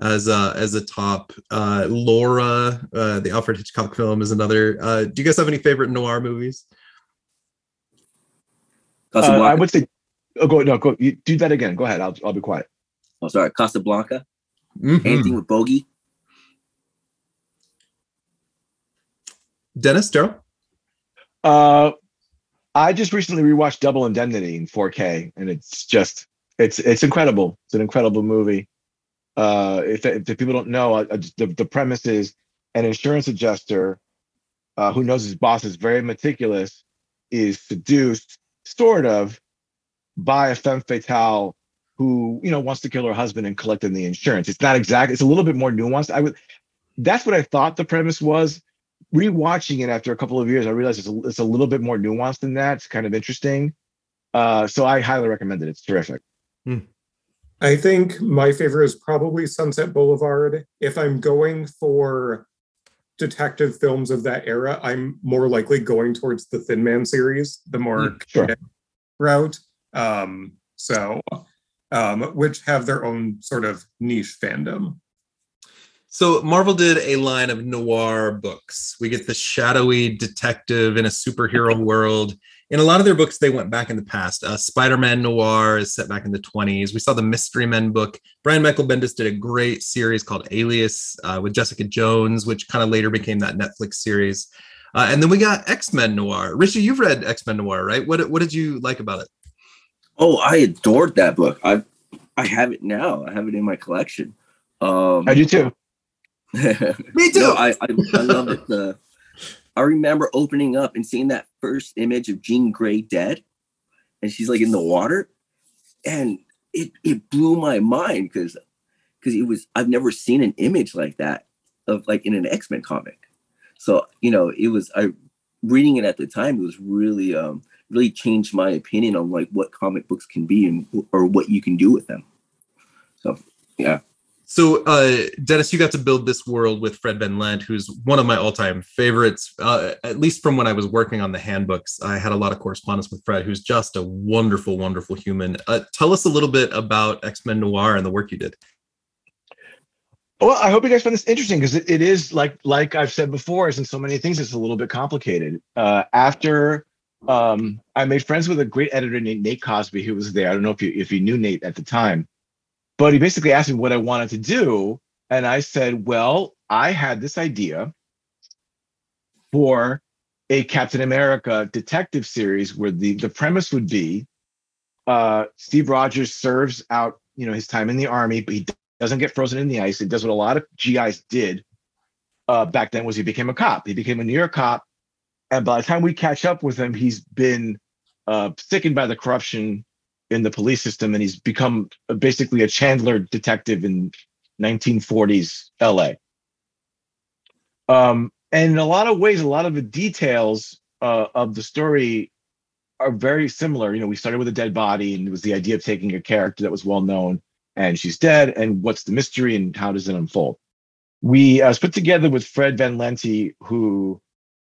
as a as a top. Uh, Laura, uh, the Alfred Hitchcock film, is another. Uh, do you guys have any favorite noir movies? Uh, I would say, oh, go no, go. You, do that again. Go ahead. I'll I'll be quiet. Oh, sorry, Casablanca. Mm-hmm. Anything with Bogey. Dennis Daryl. Uh, I just recently rewatched Double Indemnity in 4K, and it's just it's it's incredible. It's an incredible movie. Uh, if, if people don't know, the, the premise is an insurance adjuster uh, who knows his boss is very meticulous is seduced, sort of, by a femme fatale who you know wants to kill her husband and collect in the insurance. It's not exact. It's a little bit more nuanced. I would. That's what I thought the premise was. Rewatching it after a couple of years, I realized it's a, it's a little bit more nuanced than that. It's kind of interesting. Uh, so I highly recommend it. It's terrific. Hmm. I think my favorite is probably Sunset Boulevard. If I'm going for detective films of that era, I'm more likely going towards the Thin Man series, the more mm, sure. route. Um, so um, which have their own sort of niche fandom. So Marvel did a line of noir books. We get the shadowy detective in a superhero world. In a lot of their books, they went back in the past. Uh, Spider-Man Noir is set back in the 20s. We saw the Mystery Men book. Brian Michael Bendis did a great series called Alias uh, with Jessica Jones, which kind of later became that Netflix series. Uh, and then we got X-Men Noir. Richie, you've read X-Men Noir, right? What, what did you like about it? Oh, I adored that book. I I have it now. I have it in my collection. Um, I do too. *laughs* Me too. No, I, I, I love it. The I remember opening up and seeing that first image of Jean Grey dead, and she's like in the water, and it it blew my mind because because it was I've never seen an image like that of like in an X Men comic. So you know, it was I reading it at the time. It was really um really changed my opinion on like what comic books can be and or what you can do with them. So yeah. So uh, Dennis, you got to build this world with Fred Van Lente, who's one of my all-time favorites. Uh, at least from when I was working on the handbooks, I had a lot of correspondence with Fred, who's just a wonderful, wonderful human. Uh, tell us a little bit about X Men Noir and the work you did. Well, I hope you guys find this interesting because it, it is like like I've said before, as in so many things, it's a little bit complicated. Uh, after um, I made friends with a great editor named Nate Cosby who was there. I don't know if you if you knew Nate at the time, but he basically asked me what I wanted to do, and I said, "Well, I had this idea for a Captain America detective series where the the premise would be uh, Steve Rogers serves out you know his time in the army, but he doesn't get frozen in the ice. He does what a lot of GIs did uh, back then was he became a cop. He became a New York cop and by the time we catch up with him, he's been uh, sickened by the corruption in the police system, and he's become basically a Chandler detective in 1940s LA. Um, and in a lot of ways, a lot of the details uh, of the story are very similar. You know, we started with a dead body, and it was the idea of taking a character that was well known, and she's dead, and what's the mystery, and how does it unfold? We uh, was put together with Fred Van Lente, who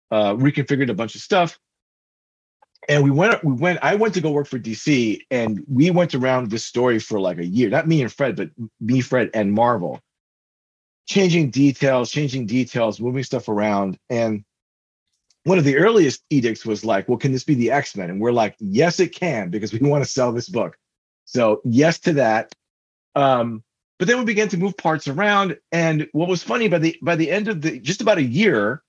uh, reconfigured a bunch of stuff, and we went. We went. I went to go work for DC, and we went around this story for like a year. Not me and Fred, but me, Fred, and Marvel, changing details, changing details, moving stuff around, and one of the earliest edicts was like, well, can this be the X Men? And we're like, yes, it can, because we want to sell this book. So, yes to that. Um, but then we began to move parts around. And what was funny by the by the end of the just about a year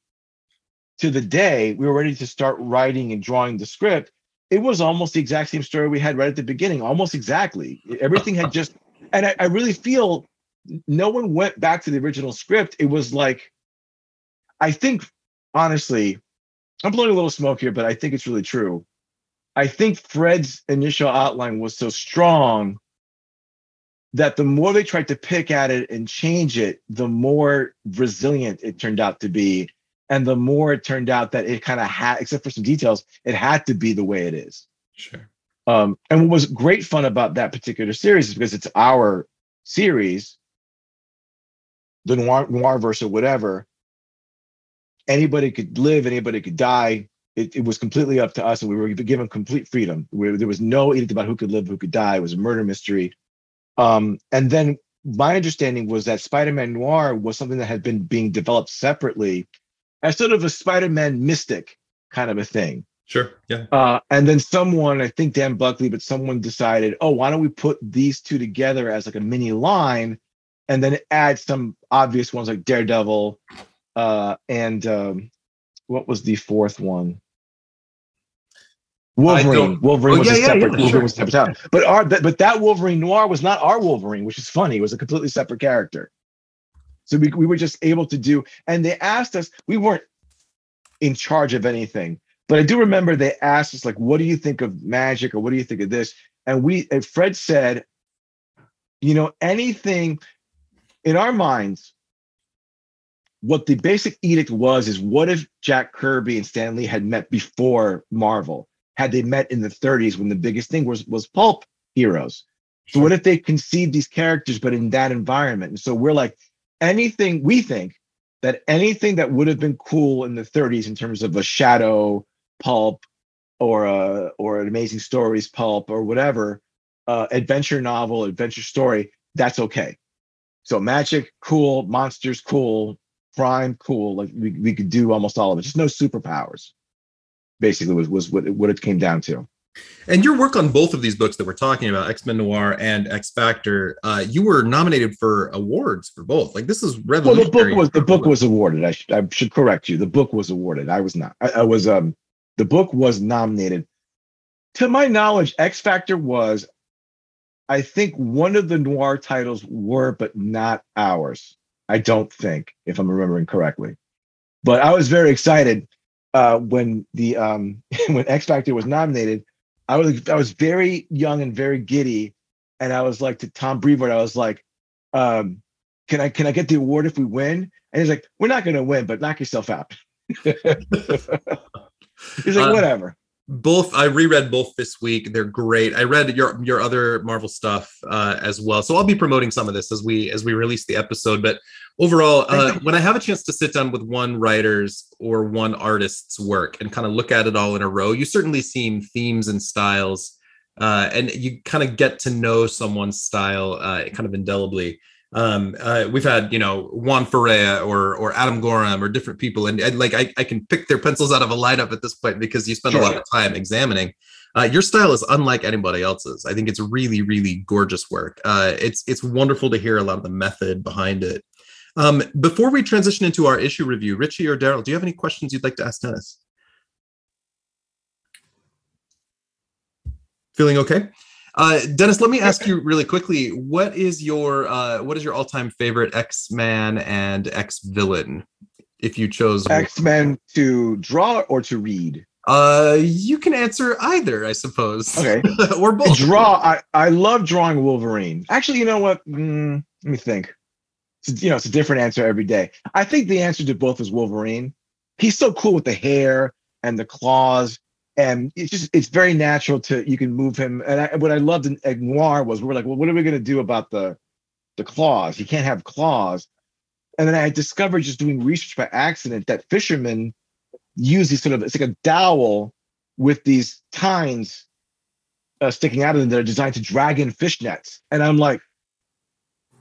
to the day, we were ready to start writing and drawing the script. It was almost the exact same story we had right at the beginning, almost exactly. Everything had just, and I, I really feel no one went back to the original script. It was like, I think honestly, I'm blowing a little smoke here, but I think it's really true. I think Fred's initial outline was so strong that the more they tried to pick at it and change it, the more resilient it turned out to be. And the more it turned out that it kind of had, except for some details, it had to be the way it is. Sure. Um, and what was great fun about that particular series is because it's our series, the noir, noir verse or whatever, anybody could live, anybody could die. It, it was completely up to us, and we were given complete freedom. Where there was no edict about who could live, who could die. It was a murder mystery. Um, and then my understanding was that Spider-Man Noir was something that had been being developed separately as sort of a Spider-Man mystic kind of a thing. Sure. Yeah. Uh, and then someone, I think Dan Buckley, but someone decided, oh, why don't we put these two together as like a mini line, and then add some obvious ones like Daredevil, uh, and um, what was the fourth one? Wolverine. Wolverine Oh, was yeah, a separate. yeah, Wolverine sure. was separate. But our but, but that Wolverine Noir was not our Wolverine, which is funny. It was a completely separate character. So we we were just able to do, and they asked us. We weren't in charge of anything, but I do remember they asked us like, "What do you think of magic?" or "What do you think of this?" And we and Fred said, "You know, anything in our minds." What the basic edict was is what if Jack Kirby and Stan Lee had met before Marvel? Had they met in the 30s when the biggest thing was was pulp heroes? So what if they conceived these characters, but in that environment? And so we're like, anything we think that anything that would have been cool in the 30s in terms of a shadow pulp or a or an amazing stories pulp or whatever, uh, adventure novel, adventure story, that's okay. So magic, cool, monsters, cool, crime, cool. Like we, we could do almost all of it. Just no superpowers. Basically, was was what what it came down to. And your work on both of these books that we're talking about, X Men Noir and X Factor, uh, you were nominated for awards for both. Like this is Well, revolutionary. the book was the book was awarded. I should I should correct you. The book was awarded. I was not. I, I was um the book was nominated. To my knowledge, X Factor was, I think, one of the noir titles were, but not ours. I don't think, if I'm remembering correctly. But I was very excited uh, when the um, *laughs* when X Factor was nominated. I was I was very young and very giddy, and I was like to Tom Brevoort, I was like, um, "Can I can I get the award if we win?" And he's like, "We're not going to win, but knock yourself out." *laughs* he's like, Uh, "Whatever." Both I reread both this week. They're great. I read your your other Marvel stuff uh, as well, so I'll be promoting some of this as we as we release the episode. But overall, uh, when I have a chance to sit down with one writer's or one artist's work and kind of look at it all in a row, you certainly see themes and styles, uh, and you kind of get to know someone's style uh, kind of indelibly. Um, uh, we've had, you know, Juan Ferreira or or Adam Gorham or different people, and, and like I, I can pick their pencils out of a lineup at this point because you spend a lot of time examining. Uh, your style is unlike anybody else's. I think it's really, really gorgeous work. Uh, it's it's wonderful to hear a lot of the method behind it. Um, before we transition into our issue review, Richie or Daryl, do you have any questions you'd like to ask Dennis? Feeling okay? Uh, Dennis, let me ask *laughs* you really quickly: what is your uh, what is your all time favorite X Man and X villain? If you chose. X Men to draw or to read. uh, you can answer either, I suppose. Okay. *laughs* or both. draw. I I love drawing Wolverine. Actually, you know what? Mm, let me think. It's, you know, it's a different answer every day. I think the answer to both is Wolverine. he's so cool with the hair and the claws and it's just it's very natural to you can move him. And I, what i loved in Noir was we're like well what are we going to do about the the claws? He can't have claws. And then i discovered just doing research by accident that fishermen use these sort of it's like a dowel with these tines uh, sticking out of them that are designed to drag in fish nets. And i'm like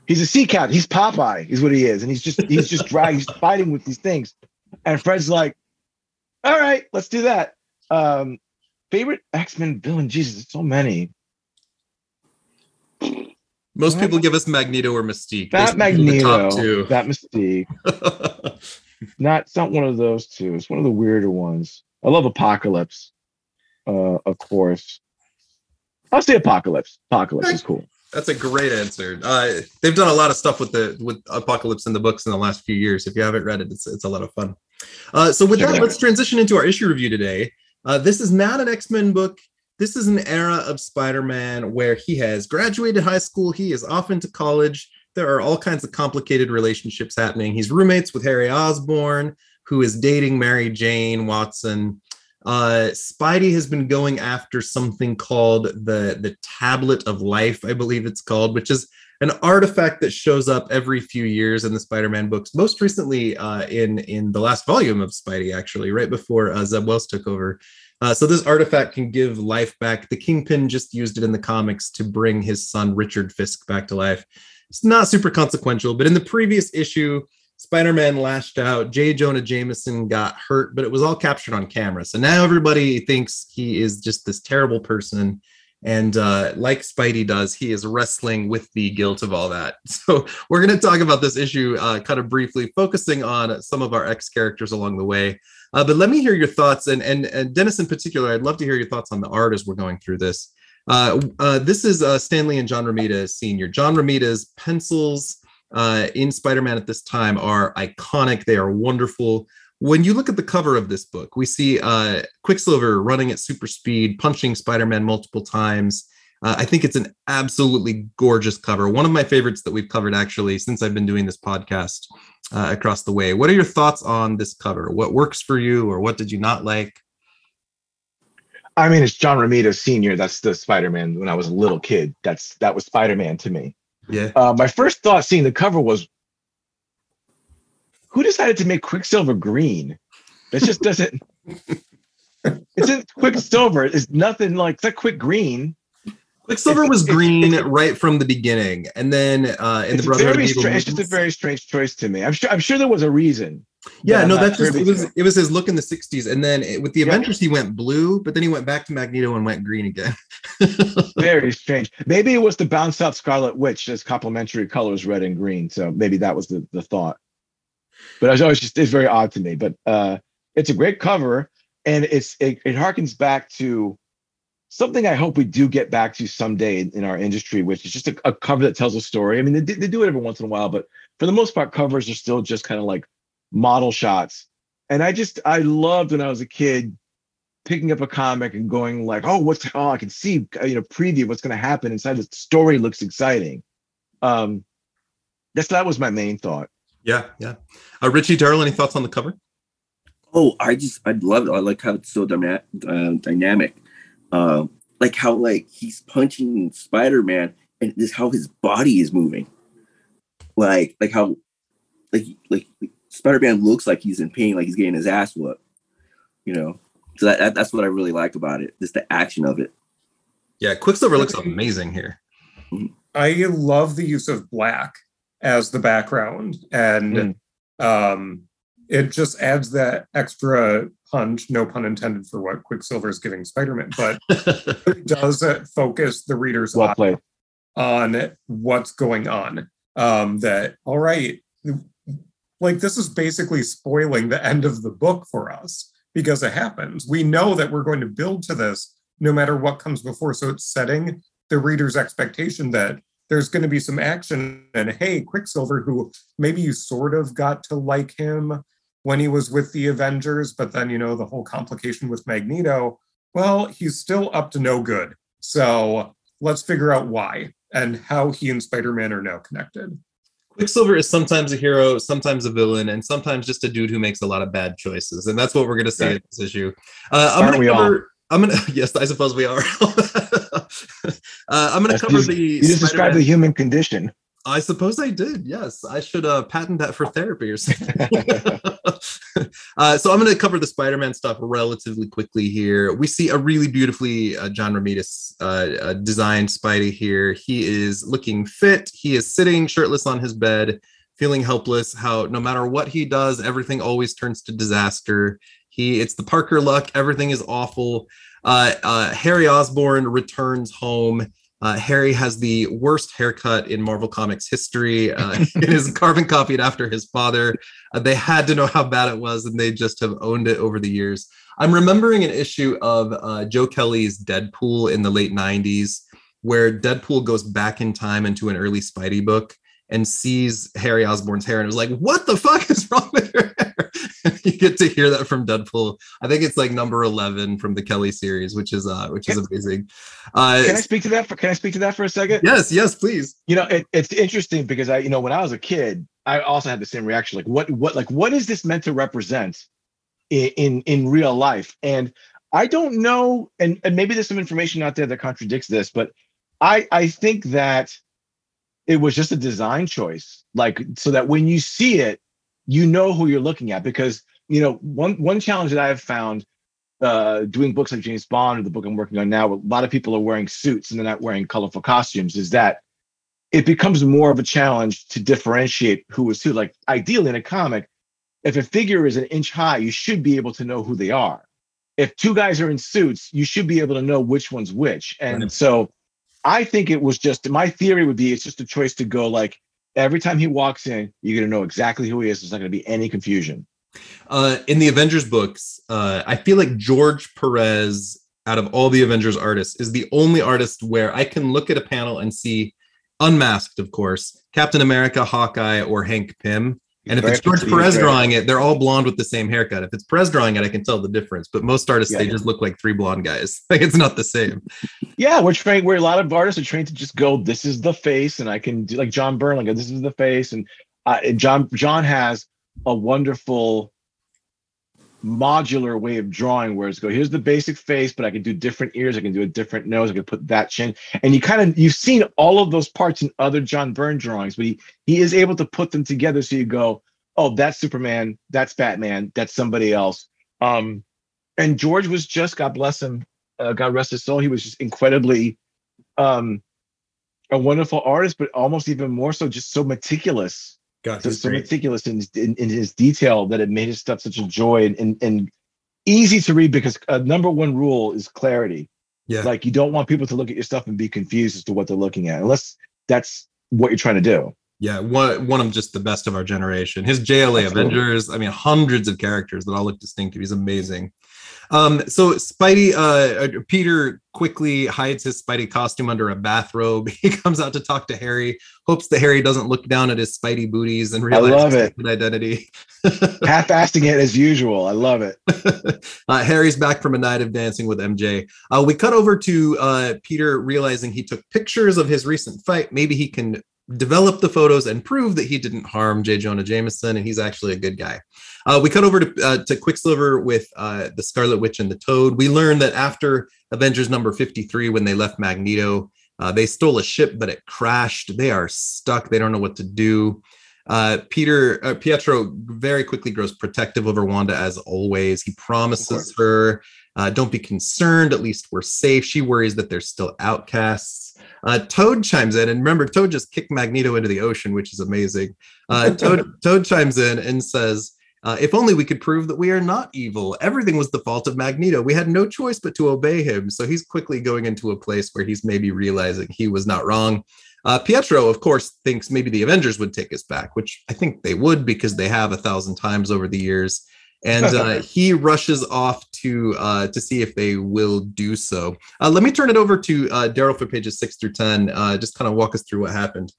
he's a sea cat. He's popeye is what he is. And he's just he's just dragging he's fighting with these things. And fred's like all right let's do that um, favorite X Men villain? Jesus, so many. Most people give us Magneto or Mystique. Not Magneto. That Mystique. *laughs* not it's not one of those two. It's one of the weirder ones. I love Apocalypse, uh, of course. I'll say Apocalypse. Apocalypse is cool. That's a great answer. Uh, they've done a lot of stuff with the with Apocalypse in the books in the last few years. If you haven't read it, it's it's a lot of fun. Uh, so with Check that, let's transition into our issue review today. Uh, this is not an X Men book. This is an era of Spider Man where he has graduated high school, he is off into college. There are all kinds of complicated relationships happening. He's roommates with Harry Osborn, who is dating Mary Jane Watson. Uh, Spidey has been going after something called the the Tablet of Life, I believe it's called, which is an artifact that shows up every few years in the Spider-Man books. Most recently, uh, in in the last volume of Spidey, actually, right before uh, Zeb Wells took over. Uh, so this artifact can give life back. The Kingpin just used it in the comics to bring his son Richard Fisk back to life. It's not super consequential, but in the previous issue, Spider-Man lashed out. J. Jonah Jameson got hurt, but it was all captured on camera. So now everybody thinks he is just this terrible person and uh, like Spidey does, he is wrestling with the guilt of all that. *laughs* So we're going to talk about this issue uh, kind of briefly, focusing on some of our X characters along the way. Uh, but let me hear your thoughts, and, and and Dennis in particular. I'd love to hear your thoughts on the art as we're going through this. Uh, uh, this is uh, Stan and John Romita Senior. John Romita's pencils in Spider-Man at this time are iconic. They are wonderful when you look at the cover of this book, we see uh, Quicksilver running at super speed, punching Spider Man multiple times. Uh, I think it's an absolutely gorgeous cover. One of my favorites that we've covered actually since I've been doing this podcast uh, across the way. What are your thoughts on this cover? What works for you, or what did you not like? I mean, it's John Romita Senior. That's the Spider Man when I was a little kid. That's that was Spider Man to me. Yeah. Uh, my first thought seeing the cover was, who decided to make Quicksilver green? That just doesn't. *laughs* it's in Quicksilver. It's nothing like it's like Quick Green. Quicksilver was *laughs* green right from the beginning, and then uh, in it's the Brotherhood very strange. It's just a very strange choice to me. I'm sure. I'm sure there was a reason. Yeah, no, that's just it was it was his look in the '60s, and then it, with the Avengers yeah. he went blue, but then he went back to Magneto and went green again. *laughs* very strange. Maybe it was to bounce off Scarlet Witch as complementary colors, red and green. So maybe that was the the thought but I was always just it's very odd to me. But uh, it's a great cover, and it's it, it harkens back to something I hope we do get back to someday in, in our industry, which is just a, a, cover that tells a story. I mean, they, they do it every once in a while, but for the most part, covers are still just kind of like model shots. And I just I loved when I was a kid picking up a comic and going like, oh, what's oh, I can see you know preview what's going to happen inside. The story looks exciting. Um, that's that was my main thought. Yeah, yeah. Uh, Richie Daryl, any thoughts on the cover? Oh, I just I love it. I like how it's so dyna- uh, dynamic. Uh, like how like he's punching Spider Man, and this how his body is moving. Like like how like like Spider Man looks like he's in pain, like he's getting his ass whooped. You know, so that, that that's what I really like about it. Just the action of it. Yeah, Quicksilver looks amazing here. I love the use of black as the background. And mm. um, it just adds that extra punch no pun intended for what quicksilver is giving spider-man but *laughs* it does focus the reader's well eye on what's going on. Um, that all right like this is basically spoiling the end of the book for us because it happens. We know that we're going to build to this no matter what comes before so it's setting the reader's expectation that there's going to be some action. And hey, Quicksilver, who maybe you sort of got to like him when he was with the Avengers, but then, you know, the whole complication with Magneto, well, he's still up to no good. So let's figure out why and how he and Spider Man are now connected. Quicksilver is sometimes a hero, sometimes a villain, and sometimes just a dude who makes a lot of bad choices, and that's what we're going to see Right. in this issue. Uh, I'm going we to all? I'm gonna. *laughs* Yes, I suppose we are. *laughs* uh, I'm gonna cover you, the. you just described Spider-Man- the human condition. I suppose I did. Yes, I should uh, patent that for therapy or something. *laughs* *laughs* uh, so I'm going to cover the Spider-Man stuff relatively quickly here. We see a really beautifully uh, John Romita uh, uh, designed Spidey here. He is looking fit. He is sitting shirtless on his bed, feeling helpless. How no matter what he does, everything always turns to disaster. He it's the Parker luck. Everything is awful. Uh, uh, Harry Osborn returns home. Uh, Harry has the worst haircut in Marvel Comics history. Uh, *laughs* it is carbon copied after his father. Uh, they had to know how bad it was, and they just have owned it over the years. I'm remembering an issue of uh, Joe Kelly's Deadpool in the late 90s, where Deadpool goes back in time into an early Spidey book and sees Harry Osborn's hair and was like, What the fuck is wrong with your hair? *laughs* you get to hear that from Deadpool. I think it's like number 11 from the Kelly series, which is uh which is amazing. Uh Can I speak to that? For, can I speak to that for a second? yes, yes, please. You know, it, it's interesting because I, you know, when I was a kid, I also had the same reaction. Like, what, what, like, what is this meant to represent in in, in real life? And I don't know, and, and maybe there's some information out there that contradicts this, but I I think that it was just a design choice, like so that when you see it, you know who you're looking at. Because you know, one one challenge that I have found uh, doing books like James Bond or the book I'm working on now, a lot of people are wearing suits and they're not wearing colorful costumes. Is that it becomes more of a challenge to differentiate who is who. Like ideally in a comic, if a figure is an inch high, you should be able to know who they are. If two guys are in suits, you should be able to know which one's which. And Right. so I think it was just my theory would be it's just a choice to go like every time he walks in, you're gonna know exactly who he is. There's not gonna be any confusion. Uh, in the Avengers books, uh, I feel like George Perez, out of all the Avengers artists, is the only artist where I can look at a panel and see, unmasked, of course, Captain America, Hawkeye, or Hank Pym. And if it's George Perez drawing it, they're all blonde with the same haircut. If it's Perez drawing it, I can tell the difference. But most artists, Yeah, they yeah. just look like three blonde guys. *laughs* Like it's not the same. Yeah, we're trained. We're a lot of artists are trained to just go. This is the face, and I can do like John Byrne. Like this is the face, and, uh, and John John has a wonderful modular way of drawing where it's go. Here's the basic face but i can do different ears i can do a different nose i can put that chin. And you kind of you've seen all of those parts in other john byrne drawings but he he is able to put them together so you go oh that's superman that's batman that's somebody else. Um and george was just god bless him uh, god rest his soul he was just incredibly um a wonderful artist but almost even more so just so meticulous God, so, so meticulous in, in in his detail that it made his stuff such a joy and and, and easy to read because uh, number one rule is clarity. Yeah. Like you don't want people to look at your stuff and be confused as to what they're looking at, unless that's what you're trying to do. Yeah, one one of just the best of our generation. His JLA Absolutely. Avengers, I mean, hundreds of characters that all look distinctive. He's amazing. Um, so Spidey, uh, uh, Peter quickly hides his Spidey costume under a bathrobe. *laughs* He comes out to talk to Harry, hopes that Harry doesn't look down at his Spidey booties and realize his identity. *laughs* Half-assing it as usual. I love it. *laughs* uh, Harry's back from a night of dancing with MJ. Uh, we cut over to uh, Peter realizing he took pictures of his recent fight. Maybe he can develop the photos and prove that he didn't harm J. Jonah Jameson and he's actually a good guy. Uh, we cut over to, uh, to Quicksilver with uh, the Scarlet Witch and the Toad. We learn that after Avengers number 53, when they left Magneto, uh, they stole a ship, but it crashed. They are stuck. They don't know what to do. Uh, Peter uh, Pietro very quickly grows protective over Wanda as always. He promises her, uh, "Don't be concerned. At least we're safe." She worries that they're still outcasts. Uh, Toad chimes in, and remember, Toad just kicked Magneto into the ocean, which is amazing. Uh, *laughs* Toad Toad chimes in and says. Uh, if only we could prove that we are not evil. Everything was the fault of Magneto. We had no choice but to obey him. So he's quickly going into a place where he's maybe realizing he was not wrong. Uh, Pietro, of course, thinks maybe the Avengers would take us back, which I think they would because they have a thousand times over the years. And uh, *laughs* he rushes off to uh, to see if they will do so. Uh, let me turn it over to uh, Daryl for pages six through ten. Uh, just kind of walk us through what happened.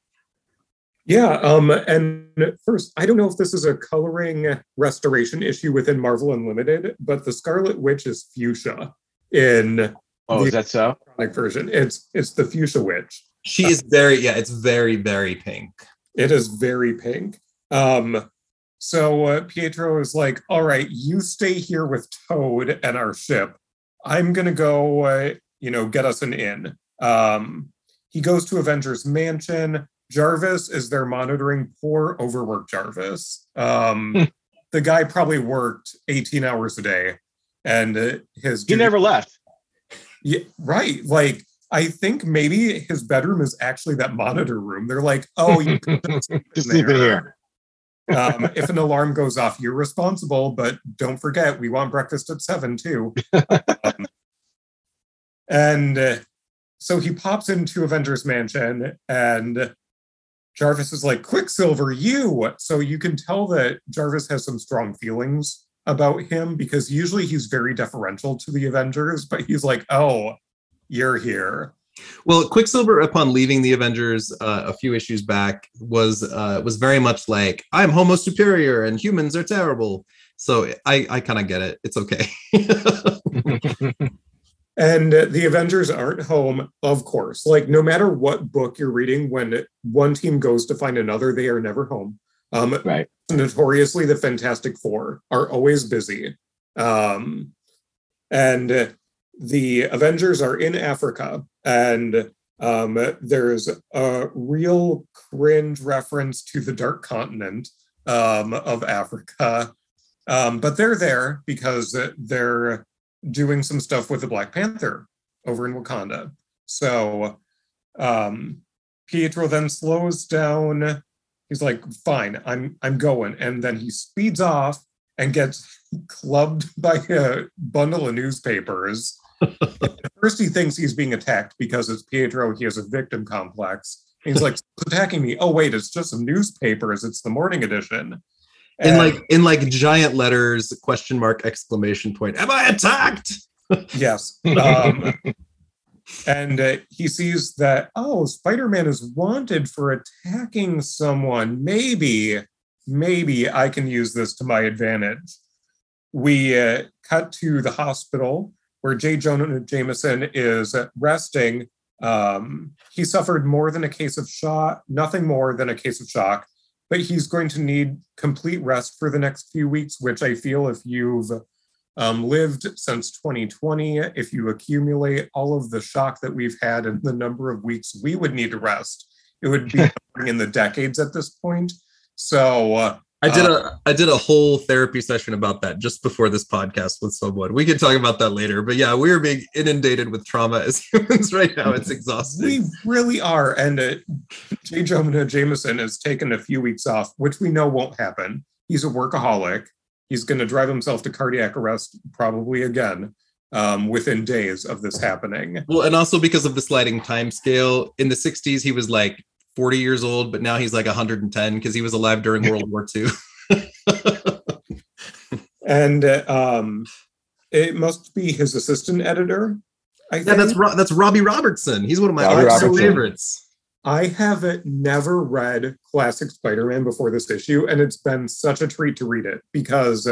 Yeah, um, and first, I don't know if this is a coloring restoration issue within Marvel Unlimited, but the Scarlet Witch is fuchsia in Oh, the is that so? version. It's it's the fuchsia witch. She is very, yeah, it's very, very pink. It is very pink. Um, so uh, Pietro is like, "All right, you stay here with Toad and our ship. I'm gonna go, uh, you know, get us an inn." Um, he goes to Avengers Mansion. Jarvis is there monitoring poor overworked Jarvis. Um, the guy probably worked 18 hours a day, and uh, his He never left. yeah, right. Like, I think maybe his bedroom is actually that monitor room. They're like, oh, you *laughs* just leave it here. Um, if an alarm goes off, you're responsible, but don't forget, we want breakfast at seven too. *laughs* Um, and uh, so he pops into Avengers Mansion, and Jarvis is like, Quicksilver, you. So you can tell that Jarvis has some strong feelings about him because usually he's very deferential to the Avengers, but he's like, oh, you're here. Well, Quicksilver, upon leaving the Avengers uh, a few issues back, was uh, was very much like, "I'm Homo superior and humans are terrible." So I I kind of get it. It's okay. *laughs* And uh, the Avengers aren't home, of course. Like, no matter what book you're reading, when one team goes to find another, they are never home. Um, right. notoriously, the Fantastic Four are always busy. Um, and uh, the Avengers are in Africa, and um, there's a real cringe reference to the Dark Continent um, of Africa. Um, but they're there because they're doing some stuff with the Black Panther over in Wakanda. So um, Pietro then slows down. He's like, "Fine, I'm I'm going," and then he speeds off and gets clubbed by a bundle of newspapers. At First, he thinks he's being attacked because it's Pietro. He has a victim complex. And he's like, attacking me." Oh wait, it's just some newspapers. It's the morning edition. in And- like in like giant letters, question mark exclamation point. Am I attacked? *laughs* Yes. Um, and uh, he sees that, oh, Spider Man is wanted for attacking someone. Maybe, maybe I can use this to my advantage. We uh, cut to the hospital where J. Jonah Jameson is resting. Um, he suffered more than a case of shock, nothing more than a case of shock, but he's going to need complete rest for the next few weeks, which I feel if you've um, lived since 2020. If you accumulate all of the shock that we've had and the number of weeks we would need to rest, it would be *laughs* in the decades at this point. So, uh, I did a I did a whole therapy session about that just before this podcast with someone. We can talk about that later. But yeah, we're being inundated with trauma as *laughs* humans right now. It's exhausting. we really are. And uh, J. Jonah Jameson has taken a few weeks off, which we know won't happen. He's a workaholic. He's going to drive himself to cardiac arrest probably again um, within days of this happening. Well, and also because of the sliding time scale, in the 60s, he was like 40 years old, but now he's like 110 because he was alive during World War II. *laughs* and uh, um, it must be his assistant editor. I yeah, think. that's Ro- that's Robbie Robertson. He's one of my Robbie favorites. I have never read classic Spider-Man before this issue, and it's been such a treat to read it because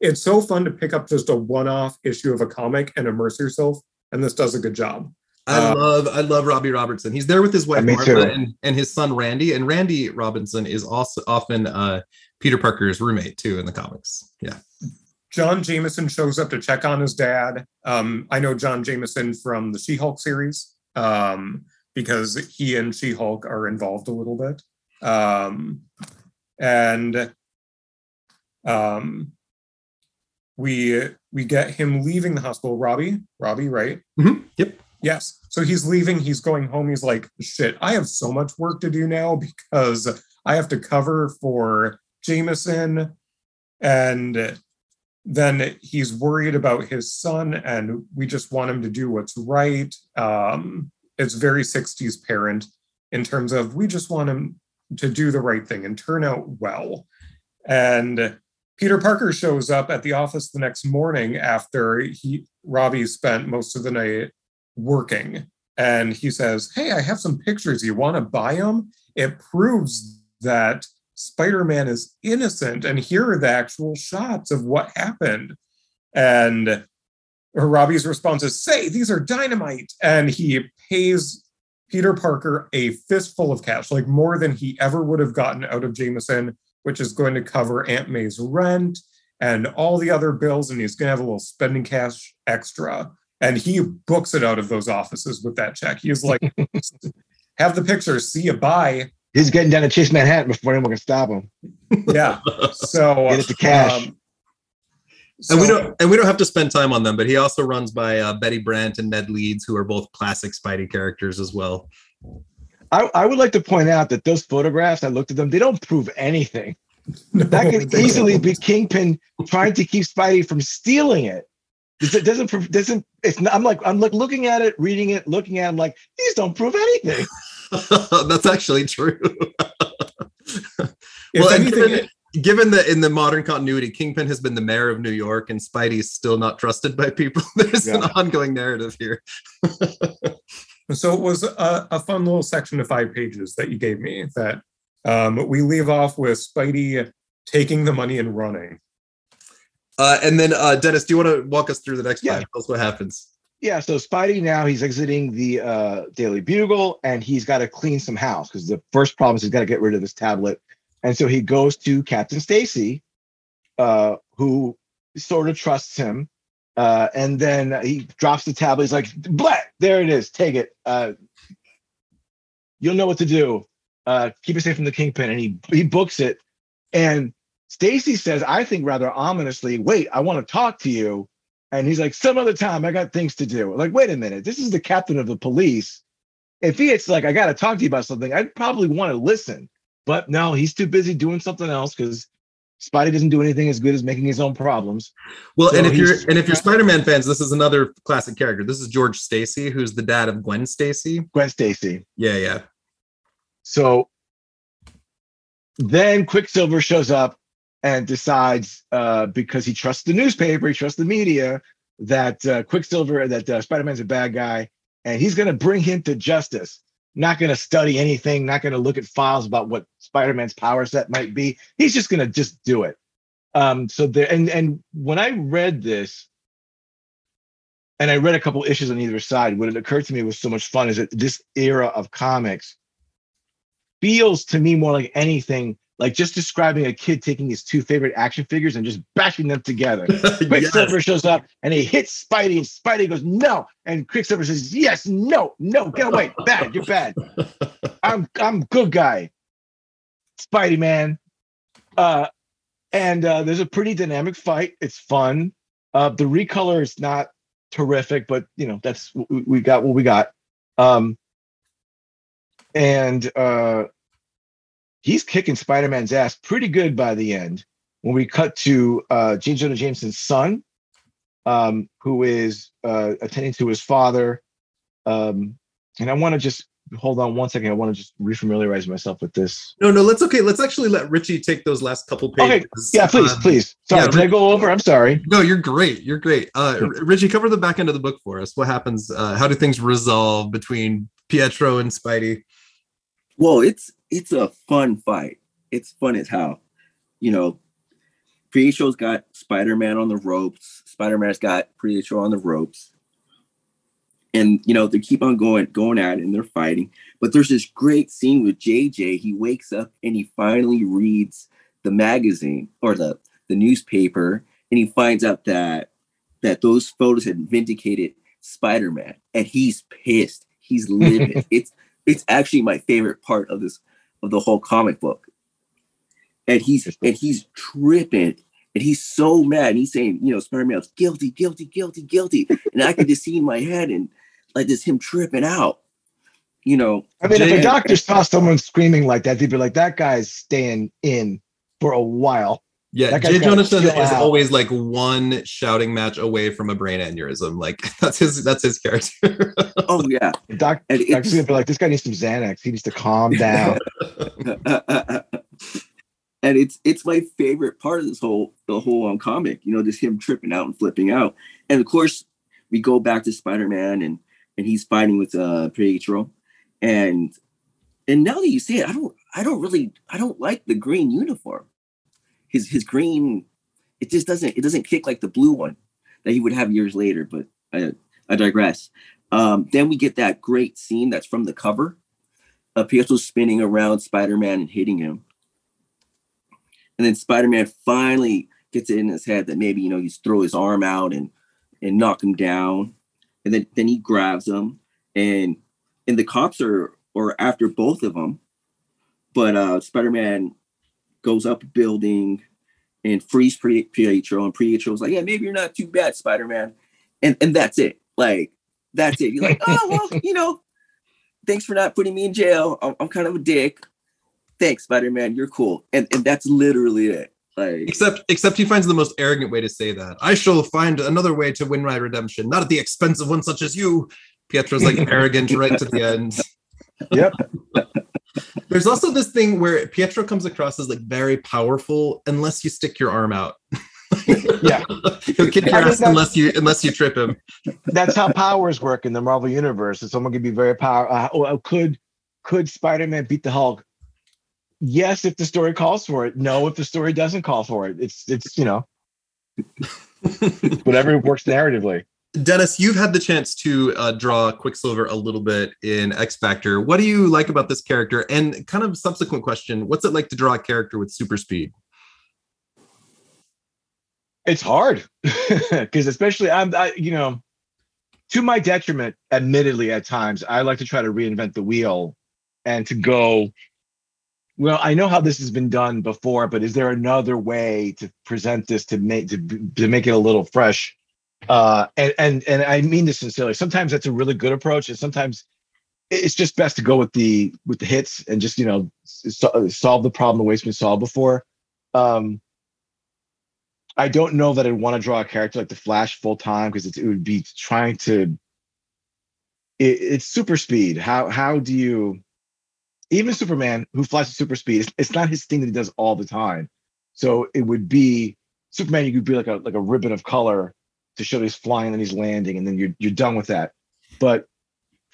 it's so fun to pick up just a one-off issue of a comic and immerse yourself. And this does a good job. I Uh, love I love Robbie Robertson. He's there with his wife Martha and, and his son Randy. And Randy Robinson is also often uh, Peter Parker's roommate too in the comics. Yeah. John Jameson shows up to check on his dad. Um, I know John Jameson from the She-Hulk series um, because he and She-Hulk are involved a little bit. Um, and um, we we get him leaving the hospital. Robbie, Robbie, right? Mhm. Yep. Yes. So he's leaving. He's going home. He's like, shit, I have so much work to do now *laughs* because I have to cover for Jameson. And then he's worried about his son, and we just want him to do what's right. Um, it's very 60s parent in terms of we just want him to do the right thing and turn out well. And Peter Parker shows up at the office the next morning after he Robbie spent most of the night working. And he says, Hey, I have some pictures. You want to buy them? It proves that Spider Man is innocent. And here are the actual shots of what happened. And Robbie's response is, Say, these are dynamite. And he pays Peter Parker a fistful of cash, like more than he ever would have gotten out of Jameson, which is going to cover Aunt May's rent and all the other bills, and he's going to have a little spending cash extra. And he books it out of those offices with that check. He's like, *laughs* have the pictures, see you, bye. He's getting down to Chase Manhattan before anyone can stop him. Yeah. So *laughs* Get it to cash. um, and we don't and we don't have to spend time on them, but he also runs by uh, Betty Brant and Ned Leeds, who are both classic Spidey characters as well. I, I would like to point out that those photographs, I looked at them, they don't prove anything. *laughs* That could easily don't. be Kingpin trying to keep Spidey from stealing it. It doesn't prove- doesn't it's not, I'm like I'm like looking at it, reading it, looking at it, I'm like these don't prove anything. *laughs* That's actually true. *laughs* Well, anything, given, given that in the modern continuity, Kingpin has been the mayor of New York, and Spidey's still not trusted by people. *laughs* There's an ongoing narrative here. So it was a, a fun little section of five pages that you gave me that um, we leave off with Spidey taking the money and running. Uh, and then, uh, Dennis, do you want to walk us through the next Yeah. five? Tell us what happens. Yeah, so Spidey now he's exiting the uh, Daily Bugle and he's got to clean some house because the first problem is he's got to get rid of this tablet, and so he goes to Captain Stacy, uh, who sort of trusts him, uh, and then he drops the tablet. He's like, "Black, there it is. Take it. Uh, you'll know what to do. Uh, keep it safe from the kingpin." And he he books it, and Stacy says, "I think rather ominously, wait, I want to talk to you." And he's like, some other time, I got things to do. Like, wait a minute, this is the captain of the police. If he it's like, I got to talk to you about something, I'd probably want to listen. But no, he's too busy doing something else because Spidey doesn't do anything as good as making his own problems. Well, So and if you're and if you're Spider-Man fans, this is another classic character. This is George Stacy, who's the dad of Gwen Stacy. Gwen Stacy. Yeah, yeah. So then Quicksilver shows up and decides, uh, because he trusts the newspaper, he trusts the media, that uh, Quicksilver, that uh, Spider Man's a bad guy, and he's going to bring him to justice. Not going to study anything, not going to look at files about what Spider Man's power set might be. He's just going to just do it. Um, so there, and and when I read this, and I read a couple issues on either side, what it occurred to me was so much fun is that this era of comics feels to me more like anything like just describing a kid taking his two favorite action figures and just bashing them together. *laughs* Quicksilver Yes. shows up and he hits Spidey, and Spidey goes, No. And Quicksilver says, Yes, no, no, get away. Bad, you're bad. *laughs* I'm I'm good guy. Spidey man. Uh and uh there's a pretty dynamic fight. It's fun. Uh the recolor is not terrific, but you know, that's we, we got what we got. Um and uh he's kicking Spider-Man's ass pretty good by the end. When we cut to uh J. Jonah Jameson's son, um, who is uh attending to his father. Um, and I want to just hold on one second. I want to just refamiliarize myself with this. No, no, let's okay. Let's actually let Richie take those last couple pages. Okay. Yeah, please, Um, please. Sorry, yeah, did I go over? I'm sorry. No, you're great. You're great. Uh, Richie, cover the back end of the book for us. What happens? Uh, how do things resolve between Pietro and Spidey? Well, it's it's a fun fight. It's fun as how, you know, Pietro's got Spider-Man on the ropes. Spider-Man's got Pietro on the ropes. And you know, they keep on going, going at it and they're fighting. But there's this great scene with JJ. He wakes up and he finally reads the magazine or the, the newspaper, and he finds out that that those photos had vindicated Spider-Man. And he's pissed. He's livid. *laughs* it's it's actually my favorite part of this of the whole comic book. And he's and he's tripping and he's so mad. And he's saying, you know, Spider-Man's guilty, guilty, guilty, guilty. And I could just see in my head and like this him tripping out. You know, I mean, if a doctor saw someone screaming like that, they'd be like, "That guy's staying in for a while." Yeah, That guy's Jay gotta Jonathan is out. always like one shouting match away from a brain aneurysm. Like *laughs* that's his that's his character. *laughs* oh yeah. The doc, And doctor's it's, gonna be like, "This guy needs some Xanax. He needs to calm *laughs* down." and it's it's my favorite part of this whole the whole um, comic. You know, just him tripping out and flipping out. And of course, we go back to Spider Man and and he's fighting with uh Pietro. And and now that you say it, I don't I don't really I don't like the green uniform. His his green it just doesn't it doesn't kick like the blue one that he would have years later. But I I digress. Um, then we get that great scene that's from the cover. Uh, Pietro spinning around Spider-Man and hitting him. And then Spider-Man finally gets it in his head that maybe, you know, he's throw his arm out and and knock him down. And then then he grabs him and and the cops are or after both of them. But uh Spider-Man goes up a building and frees Pietro and Pietro's like, yeah, maybe you're not too bad, Spider-Man. And and that's it. Like that's it. You're like, oh well, *laughs* you know, thanks for not putting me in jail. I'm, I'm kind of a dick. Thanks, Spider Man. You're cool. And and that's literally it. Like, except except he finds the most arrogant way to say that. I shall find another way to win my redemption, not at the expense of one such as you. Pietro's like *laughs* arrogant right to the end. Yep. There's also this thing where Pietro comes across as like very powerful unless you stick your arm out. *laughs* yeah, he'll kick your ass unless you unless you trip him. That's how *laughs* powers work in the Marvel universe. And someone could be very powerful. Uh, oh, could could Spider-Man beat the Hulk? Yes, if the story calls for it. No, if the story doesn't call for it. It's it's you know *laughs* whatever works narratively. Dennis, you've had the chance to uh, draw Quicksilver a little bit in X Factor. What do you like about this character? And kind of subsequent question: What's it like to draw a character with super speed? It's hard *laughs* because especially I'm, I, you know, to my detriment, admittedly, at times I like to try to reinvent the wheel and to go. Well, I know how this has been done before, but is there another way to present this to make to, to make it a little fresh? Uh, and and and I mean this sincerely. Sometimes that's a really good approach, and sometimes it's just best to go with the with the hits and just you know so, solve the problem the way it's been solved before. Um, I don't know that I'd want to draw a character like the Flash full time because it would be trying to. It, it's super speed. How how do you? Even Superman, who flies at super speed, it's, it's not his thing that he does all the time. So it would be Superman. You could be like a like a ribbon of color to show he's flying and he's landing, and then you're you're done with that. But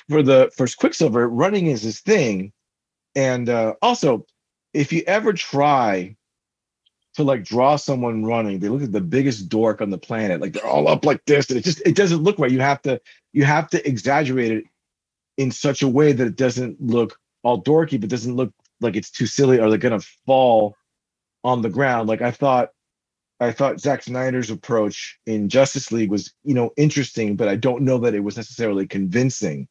for the first Quicksilver, running is his thing, and uh, also if you ever try to like draw someone running. They look at the biggest dork on the planet. Like they're all up like this. And it just it doesn't look right. You have to you have to exaggerate it in such a way that it doesn't look all dorky, but doesn't look like it's too silly or they're gonna fall on the ground. Like I thought I thought Zack Snyder's approach in Justice League was, you know, interesting, but I don't know that it was necessarily convincing.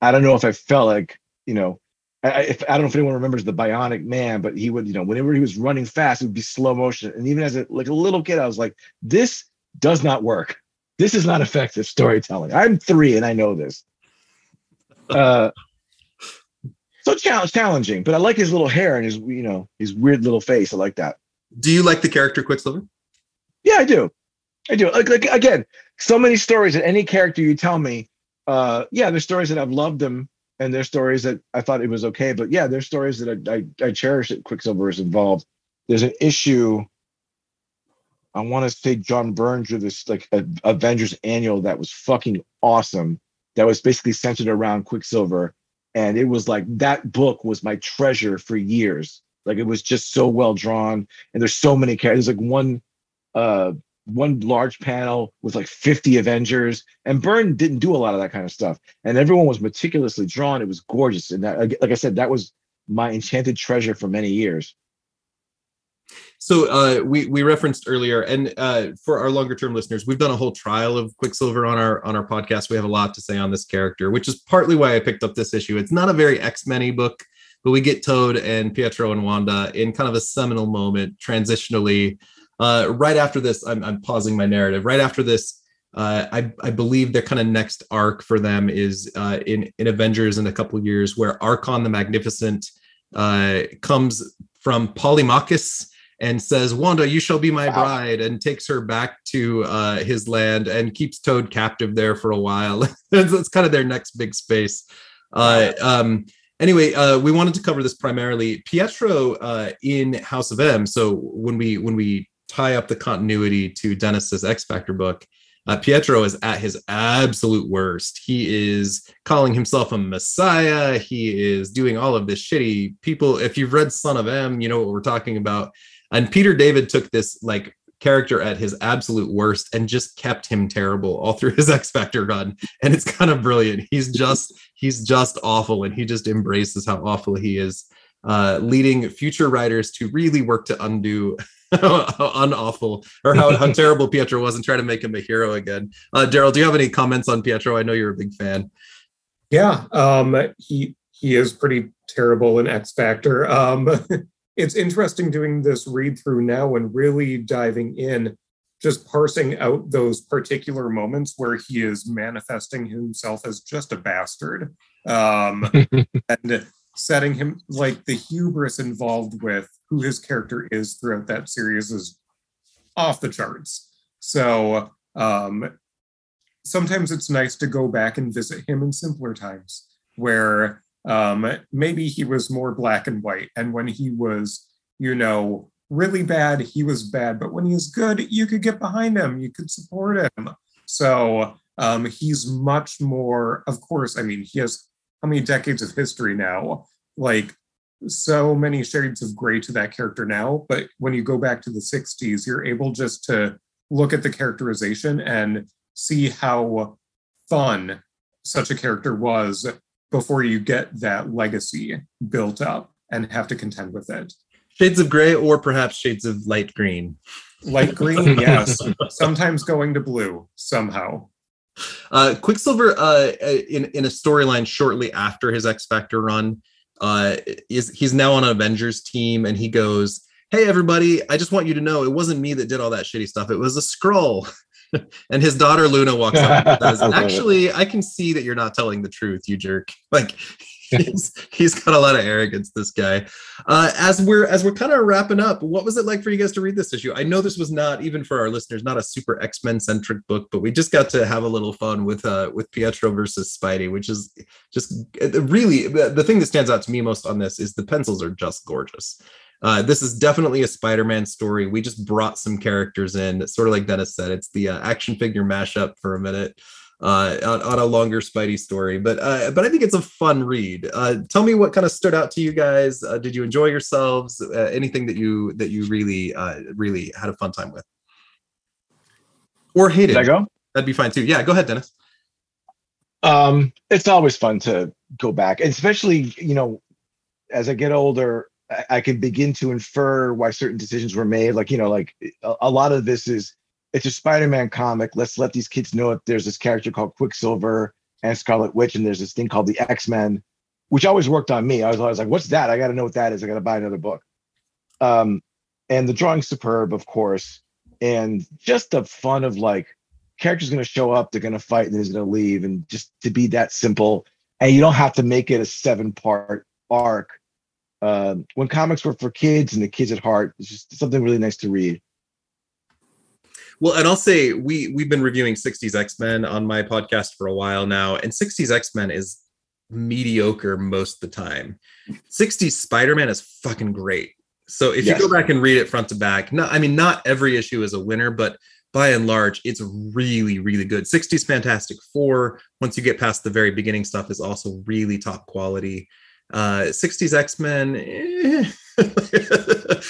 I don't know if I felt like, you know, I, if, I don't know if anyone remembers the Bionic Man, but he would, you know, whenever he was running fast, it would be slow motion. And even as a like a little kid, I was like, this does not work. This is not effective storytelling. I'm three and I know this. Uh, so challenge challenging, but I like his little hair and his, you know, his weird little face. I like that. Do you like the character Quicksilver? Yeah, I do. I do. Like, like again, so many stories that any character you tell me, uh, yeah, there's stories that I've loved them and there's stories that I thought it was okay, but yeah, there's stories that I I, I cherish that Quicksilver is involved. There's an issue. I want to say John Byrne drew this like a, Avengers annual that was fucking awesome. That was basically centered around Quicksilver, and it was like that book was my treasure for years. Like it was just so well drawn, and there's so many characters. There's like one uh one large panel with like 50 Avengers. And Byrne didn't do a lot of that kind of stuff. And everyone was meticulously drawn. It was gorgeous. And that, like I said, that was my enchanted treasure for many years. So uh, we we referenced earlier, and uh, for our longer term listeners, we've done a whole trial of Quicksilver on our on our podcast. We have a lot to say on this character, which is partly why I picked up this issue. It's not a very X Men book, but we get Toad and Pietro and Wanda in kind of a seminal moment, transitionally uh, right after this, I'm, I'm, pausing my narrative. Right after this, uh, I, I, believe their kind of next arc for them is uh, in in Avengers in a couple years, where Arkon the Magnificent uh, comes from Polemarchus and says, "Wanda, you shall be my bride," and takes her back to uh, his land and keeps Toad captive there for a while. *laughs* that's, kind of their next big space. Uh, um, anyway, uh, we wanted to cover this primarily. Pietro uh, in House of M. So when we when we tie up the continuity to Dennis's X Factor book, uh, Pietro is at his absolute worst. He is calling himself a messiah. He is doing all of this shitty people. If you've read Son of M, you know what we're talking about. And Peter David took this like character at his absolute worst and just kept him terrible all through his *laughs* X Factor run. And it's kind of brilliant. He's just he's just awful, and he just embraces how awful he is, uh, leading future writers to really work to undo *laughs* how unawful or how, how *laughs* terrible Pietro was and try to make him a hero again. Uh, Daryl, do you have any comments on Pietro? I know you're a big fan. Yeah, um, he he is pretty terrible in X Factor. Um, *laughs* it's interesting doing this read through now and really diving in, just parsing out those particular moments where he is manifesting himself as just a bastard. Um, and setting him like the hubris involved with who his character is throughout that series is off the charts. So um, sometimes it's nice to go back and visit him in simpler times where um, maybe he was more black and white. And when he was, you know, really bad, he was bad. But when he was good, you could get behind him, you could support him. So um, he's much more, of course, I mean, he has how many decades of history now? Like so many shades of gray to that character now. But when you go back to the 60s, you're able just to look at the characterization and see how fun such a character was before you get that legacy built up and have to contend with it. Shades of gray or perhaps shades of light green. Light green, *laughs* yes. Sometimes going to blue somehow. Uh, Quicksilver, uh, in in a storyline shortly after his X Factor run, uh, is he's now on an Avengers team, and he goes, "Hey, everybody! I just want you to know it wasn't me that did all that shitty stuff. It was a Skrull." *laughs* and his daughter Luna walks up and says, "Actually, I can see that you're not telling the truth, you jerk." *laughs* Like *laughs* *laughs* he's, he's got a lot of arrogance. This guy. Uh, as we're as we're kind of wrapping up, what was it like for you guys to read this issue? I know this was not even for our listeners, not a super X Men centric book, but we just got to have a little fun with uh with Pietro versus Spidey, which is just really the thing that stands out to me most on this is the pencils are just gorgeous. Uh, this is definitely a Spider-Man story. We just brought some characters in, sort of like Dennis said. It's the uh, action figure mashup for a minute uh, on, on, a longer Spidey story, but uh, but I think it's a fun read. Uh, tell me what kind of stood out to you guys. Uh, did you enjoy yourselves? Uh, anything that you that you really uh, really had a fun time with, or hated? Did I go? That'd be fine too. Yeah, go ahead, Dennis. Um, it's always fun to go back, and especially you know, as I get older, I can begin to infer why certain decisions were made. Like, you know, like a, a, lot of this is it's a Spider-Man comic. Let's let these kids know that there's this character called Quicksilver and Scarlet Witch, and there's this thing called the X-Men, which always worked on me. I was always like, what's that? I gotta know what that is. I gotta buy another book. Um, and the drawing's superb, of course, and just the fun of like character's gonna show up, they're gonna fight, and then he's gonna leave, and just to be that simple. And you don't have to make it a seven-part arc uh, when comics were for kids and the kids at heart. It's just something really nice to read. Well, and I'll say we we've been reviewing 60s X-Men on my podcast for a while now, and 60s X-Men is mediocre most of the time. 60s Spider-Man is fucking great. So if yes. you go back and read it front to back, no, I mean not every issue is a winner, but by and large, it's really, really good. 60s Fantastic Four, once you get past the very beginning stuff, is also really top quality. Uh, 60s X Men. Eh. *laughs*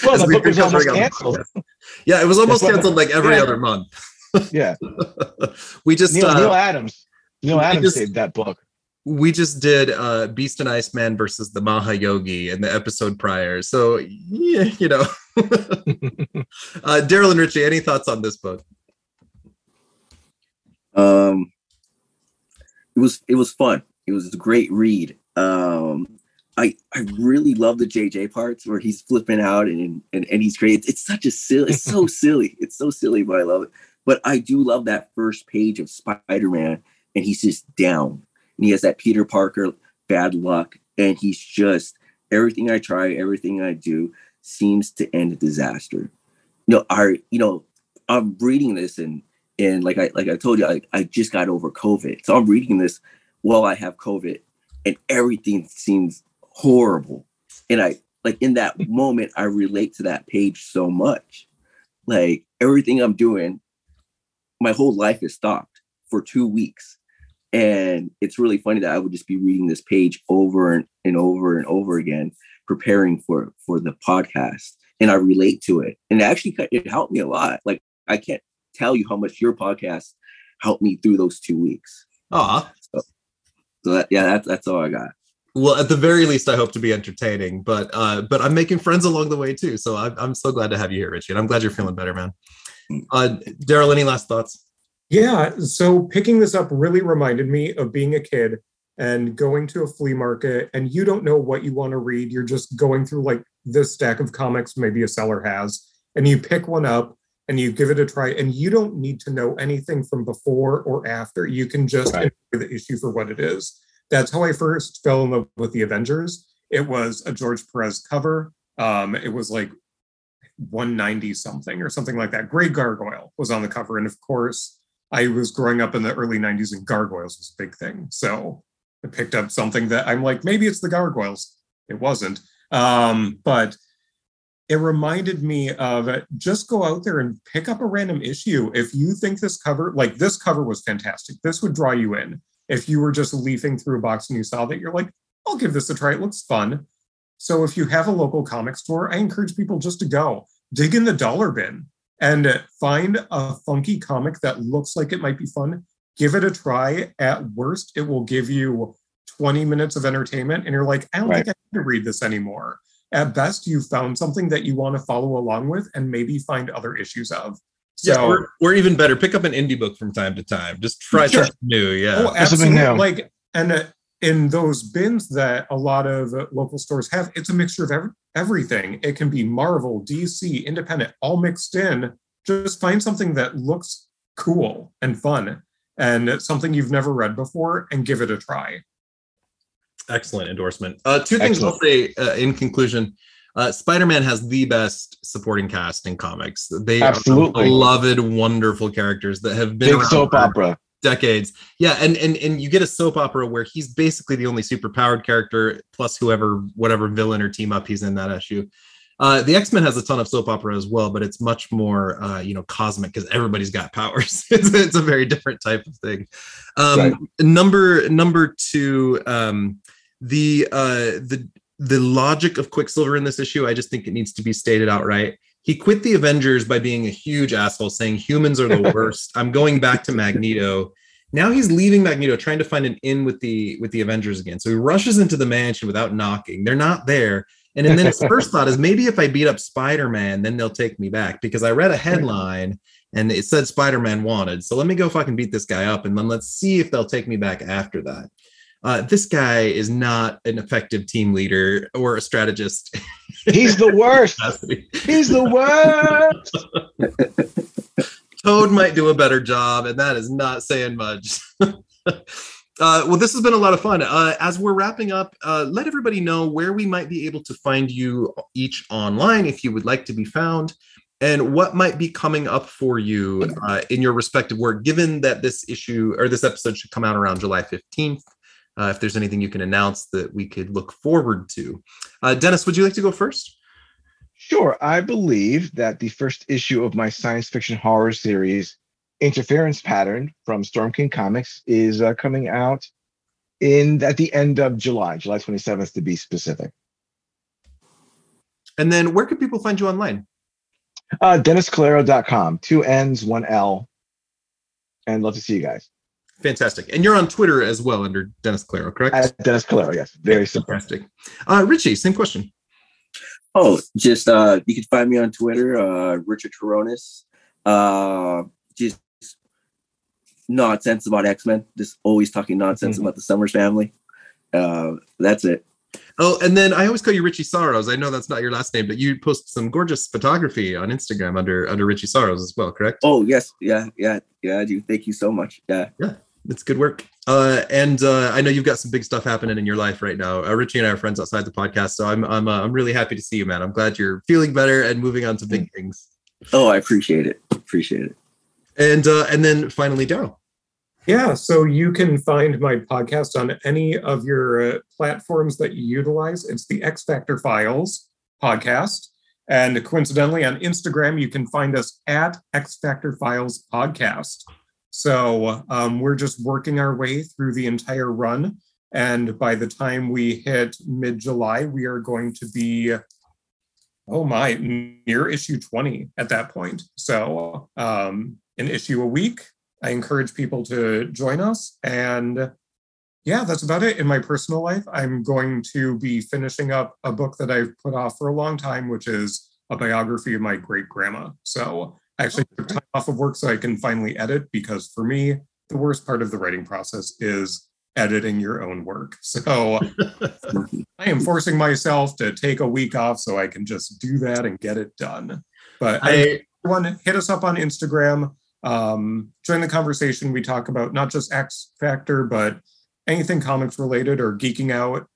well, the book was almost canceled. Yeah, it was almost canceled like every yeah. other month. yeah. *laughs* we just Neal, uh, Neal Adams. Neal Adams just, saved that book. We just did uh, Beast and Iceman versus the Mahayogi in the episode prior. So yeah, you know. *laughs* uh, Daryl and Richie, any thoughts on this book? Um, it was it was fun. It was a great read. Um, I I really love the JJ parts where he's flipping out and and, and he's great. It's, such a silly, it's so *laughs* silly. It's so silly, but I love it. But I do love that first page of Spider-Man, and he's just down. And he has that Peter Parker bad luck, and he's just everything I try, everything I do seems to end a disaster. You know, I you know, I'm reading this and and like I like I told you, I, I just got over COVID. So I'm reading this while I have COVID, and everything seems horrible. And I like in that *laughs* moment, I relate to that page so much. Like everything I'm doing, my whole life is stopped for two weeks. And it's really funny that I would just be reading this page over and, and over and over again, preparing for for the podcast. and I relate to it. And it actually it helped me a lot. Like I can't tell you how much your podcast helped me through those two weeks. Ah, so, so that, yeah, that's that's all I got. Well, at the very least, I hope to be entertaining, but uh, but I'm making friends along the way too. So I'm I'm so glad to have you here, Richie, and I'm glad you're feeling better, man. Uh, Daryl, any last thoughts? Yeah. So picking this up really reminded me of being a kid and going to a flea market and you don't know what you want to read. You're just going through like this stack of comics maybe a seller has, and you pick one up and you give it a try, and you don't need to know anything from before or after. You can just right. enjoy the issue for what it is. That's how I first fell in love with the Avengers. It was a George Perez cover. Um, it was like 190 something or something like that. Grey Gargoyle was on the cover. And of course, I was growing up in the early 90s and gargoyles was a big thing. So I picked up something that I'm like, maybe it's the gargoyles. It wasn't. Um, but it reminded me of just go out there and pick up a random issue. If you think this cover, like this cover was fantastic, this would draw you in. If you were just leafing through a box and you saw that, you're like, I'll give this a try. It looks fun. So if you have a local comic store, I encourage people just to go dig in the dollar bin and find a funky comic that looks like it might be fun. Give it a try. At worst, it will give you 20 minutes of entertainment, and you're like, I don't right. think I need to read this anymore. At best, you found something that you want to follow along with and maybe find other issues of. So, yeah, or, or even better, pick up an indie book from time to time. Just try sure. something new. Yeah, oh, absolutely. Like, and uh, in those bins that a lot of local stores have, it's a mixture of every, everything. It can be Marvel, DC, independent, all mixed in. Just find something that looks cool and fun and something you've never read before and give it a try. Excellent endorsement. Uh, two things Excellent. I'll say uh, in conclusion. Uh, Spider-Man has the best supporting cast in comics. They Absolutely. are beloved, wonderful characters that have been big soap opera decades. Yeah, and and and you get a soap opera where he's basically the only superpowered character, plus whoever, whatever villain or team up he's in that issue. Uh, the X Men has a ton of soap opera as well, but it's much more, uh, you know, cosmic because everybody's got powers. *laughs* it's, it's, a very different type of thing. Um, right. Number number two, um, the uh, the the logic of Quicksilver in this issue, I just think it needs to be stated outright. He quit the Avengers by being a huge asshole, saying humans are the *laughs* worst. I'm going back to Magneto. Now he's leaving Magneto, trying to find an in with the with the Avengers again. So he rushes into the mansion without knocking. They're not there. And, and then his *laughs* first thought is maybe if I beat up Spider-Man, then they'll take me back because I read a headline and it said Spider-Man wanted. So let me go fucking beat this guy up and then let's see if they'll take me back after that. Uh, this guy is not an effective team leader or a strategist. *laughs* He's the worst. He's the worst. *laughs* Toad might do a better job, and that is not saying much. *laughs* Uh, well, this has been a lot of fun. Uh, as we're wrapping up, uh, let everybody know where we might be able to find you each online if you would like to be found, and what might be coming up for you uh, in your respective work, given that this issue or this episode should come out around July 15th uh, if there's anything you can announce that we could look forward to. Uh, Dennis, would you like to go first? Sure. I believe that the first issue of my science fiction horror series, Interference Pattern from Storm King Comics, is uh, coming out in at the end of July, July 27th to be specific. And then where can people find you online? Uh, DennisCalero.com, two N's, one L. And love to see you guys. Fantastic. And you're on Twitter as well under Dennis Calero, correct? At Dennis Calero, yes. Very simple. Fantastic. Uh, Richie, same question. Oh, just uh, you can find me on Twitter, uh, Richard Coronis. Uh, just nonsense about X Men. Just always talking nonsense mm-hmm. about the Summers family. Uh, that's it. Oh, and then I always call you Richie Sorrows. I know that's not your last name, but you post some gorgeous photography on Instagram under under Richie Sorrows as well, correct? Oh yes, yeah, yeah, yeah. I do. Thank you so much. Yeah, yeah. It's good work. Uh, and uh, I know you've got some big stuff happening in your life right now. Uh, Richie and I are friends outside the podcast, so I'm I'm uh, I'm really happy to see you, man. I'm glad you're feeling better and moving on to big things. Oh, I appreciate it. Appreciate it. And uh, and then finally, Daryl. Yeah, so you can find my podcast on any of your uh, platforms that you utilize. It's the X Factor Files podcast. And coincidentally, on Instagram, you can find us at X Factor Files Podcast. So um, we're just working our way through the entire run. And by the time we hit mid July, we are going to be oh my, near issue 20 at that point. So um, an issue a week. I encourage people to join us. And yeah, that's about it in my personal life. I'm going to be finishing up a book that I've put off for a long time, which is a biography of my great grandma. So actually took time off of work so I can finally edit because for me, the worst part of the writing process is editing your own work. *laughs* So I am forcing myself to take a week off so I can just do that and get it done. But I, everyone hit us up on Instagram. Um, join the conversation. We talk about not just X Factor, but anything comics related or geeking out.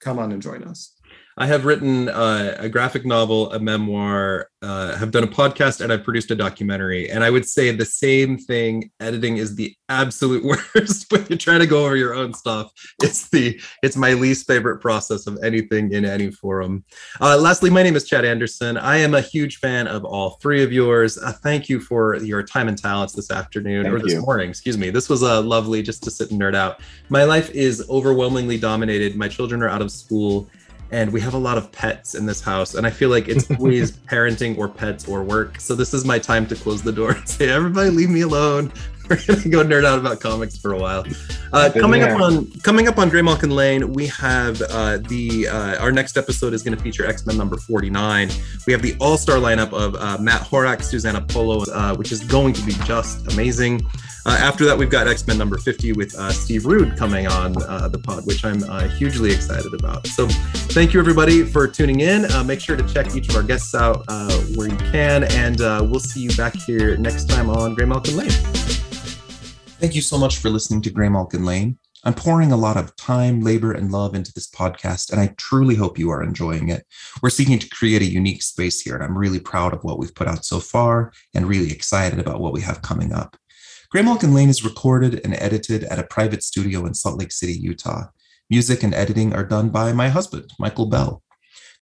Come on and join us. I have written uh, a graphic novel, a memoir, uh, have done a podcast, and I've produced a documentary. And I would say the same thing. Editing is the absolute *laughs* worst when you're trying to go over your own stuff. It's the it's my least favorite process of anything in any forum. Uh, lastly, my name is Chad Anderson. I am a huge fan of all three of yours. Uh, thank you for your time and talents this afternoon Thank or this you. morning. Excuse me. This was a lovely just to sit and nerd out. My life is overwhelmingly dominated. My children are out of school and we have a lot of pets in this house and i feel like it's always *laughs* parenting or pets or work so this is my time to close the door and *laughs* say everybody leave me alone *laughs* we're gonna go nerd out about comics for a while uh, coming up on coming up on Graymalkin Lane, we have uh, the uh, our next episode is going to feature X Men number forty nine. We have the all star lineup of uh, Matt Horak, Susana Polo, uh, which is going to be just amazing. Uh, after that, we've got X Men number 50 with uh, Steve Rude coming on uh, the pod, which I'm uh, hugely excited about. So, thank you everybody for tuning in. Uh, make sure to check each of our guests out uh, where you can, and we'll see you back here next time on Graymalkin Lane. Thank you so much for listening to Graymalkin Lane. I'm pouring a lot of time, labor, and love into this podcast, and I truly hope you are enjoying it. We're seeking to create a unique space here, and I'm really proud of what we've put out so far and really excited about what we have coming up. Graymalkin Lane is recorded and edited at a private studio in Salt Lake City, Utah. Music and editing are done by my husband, Michael Bell.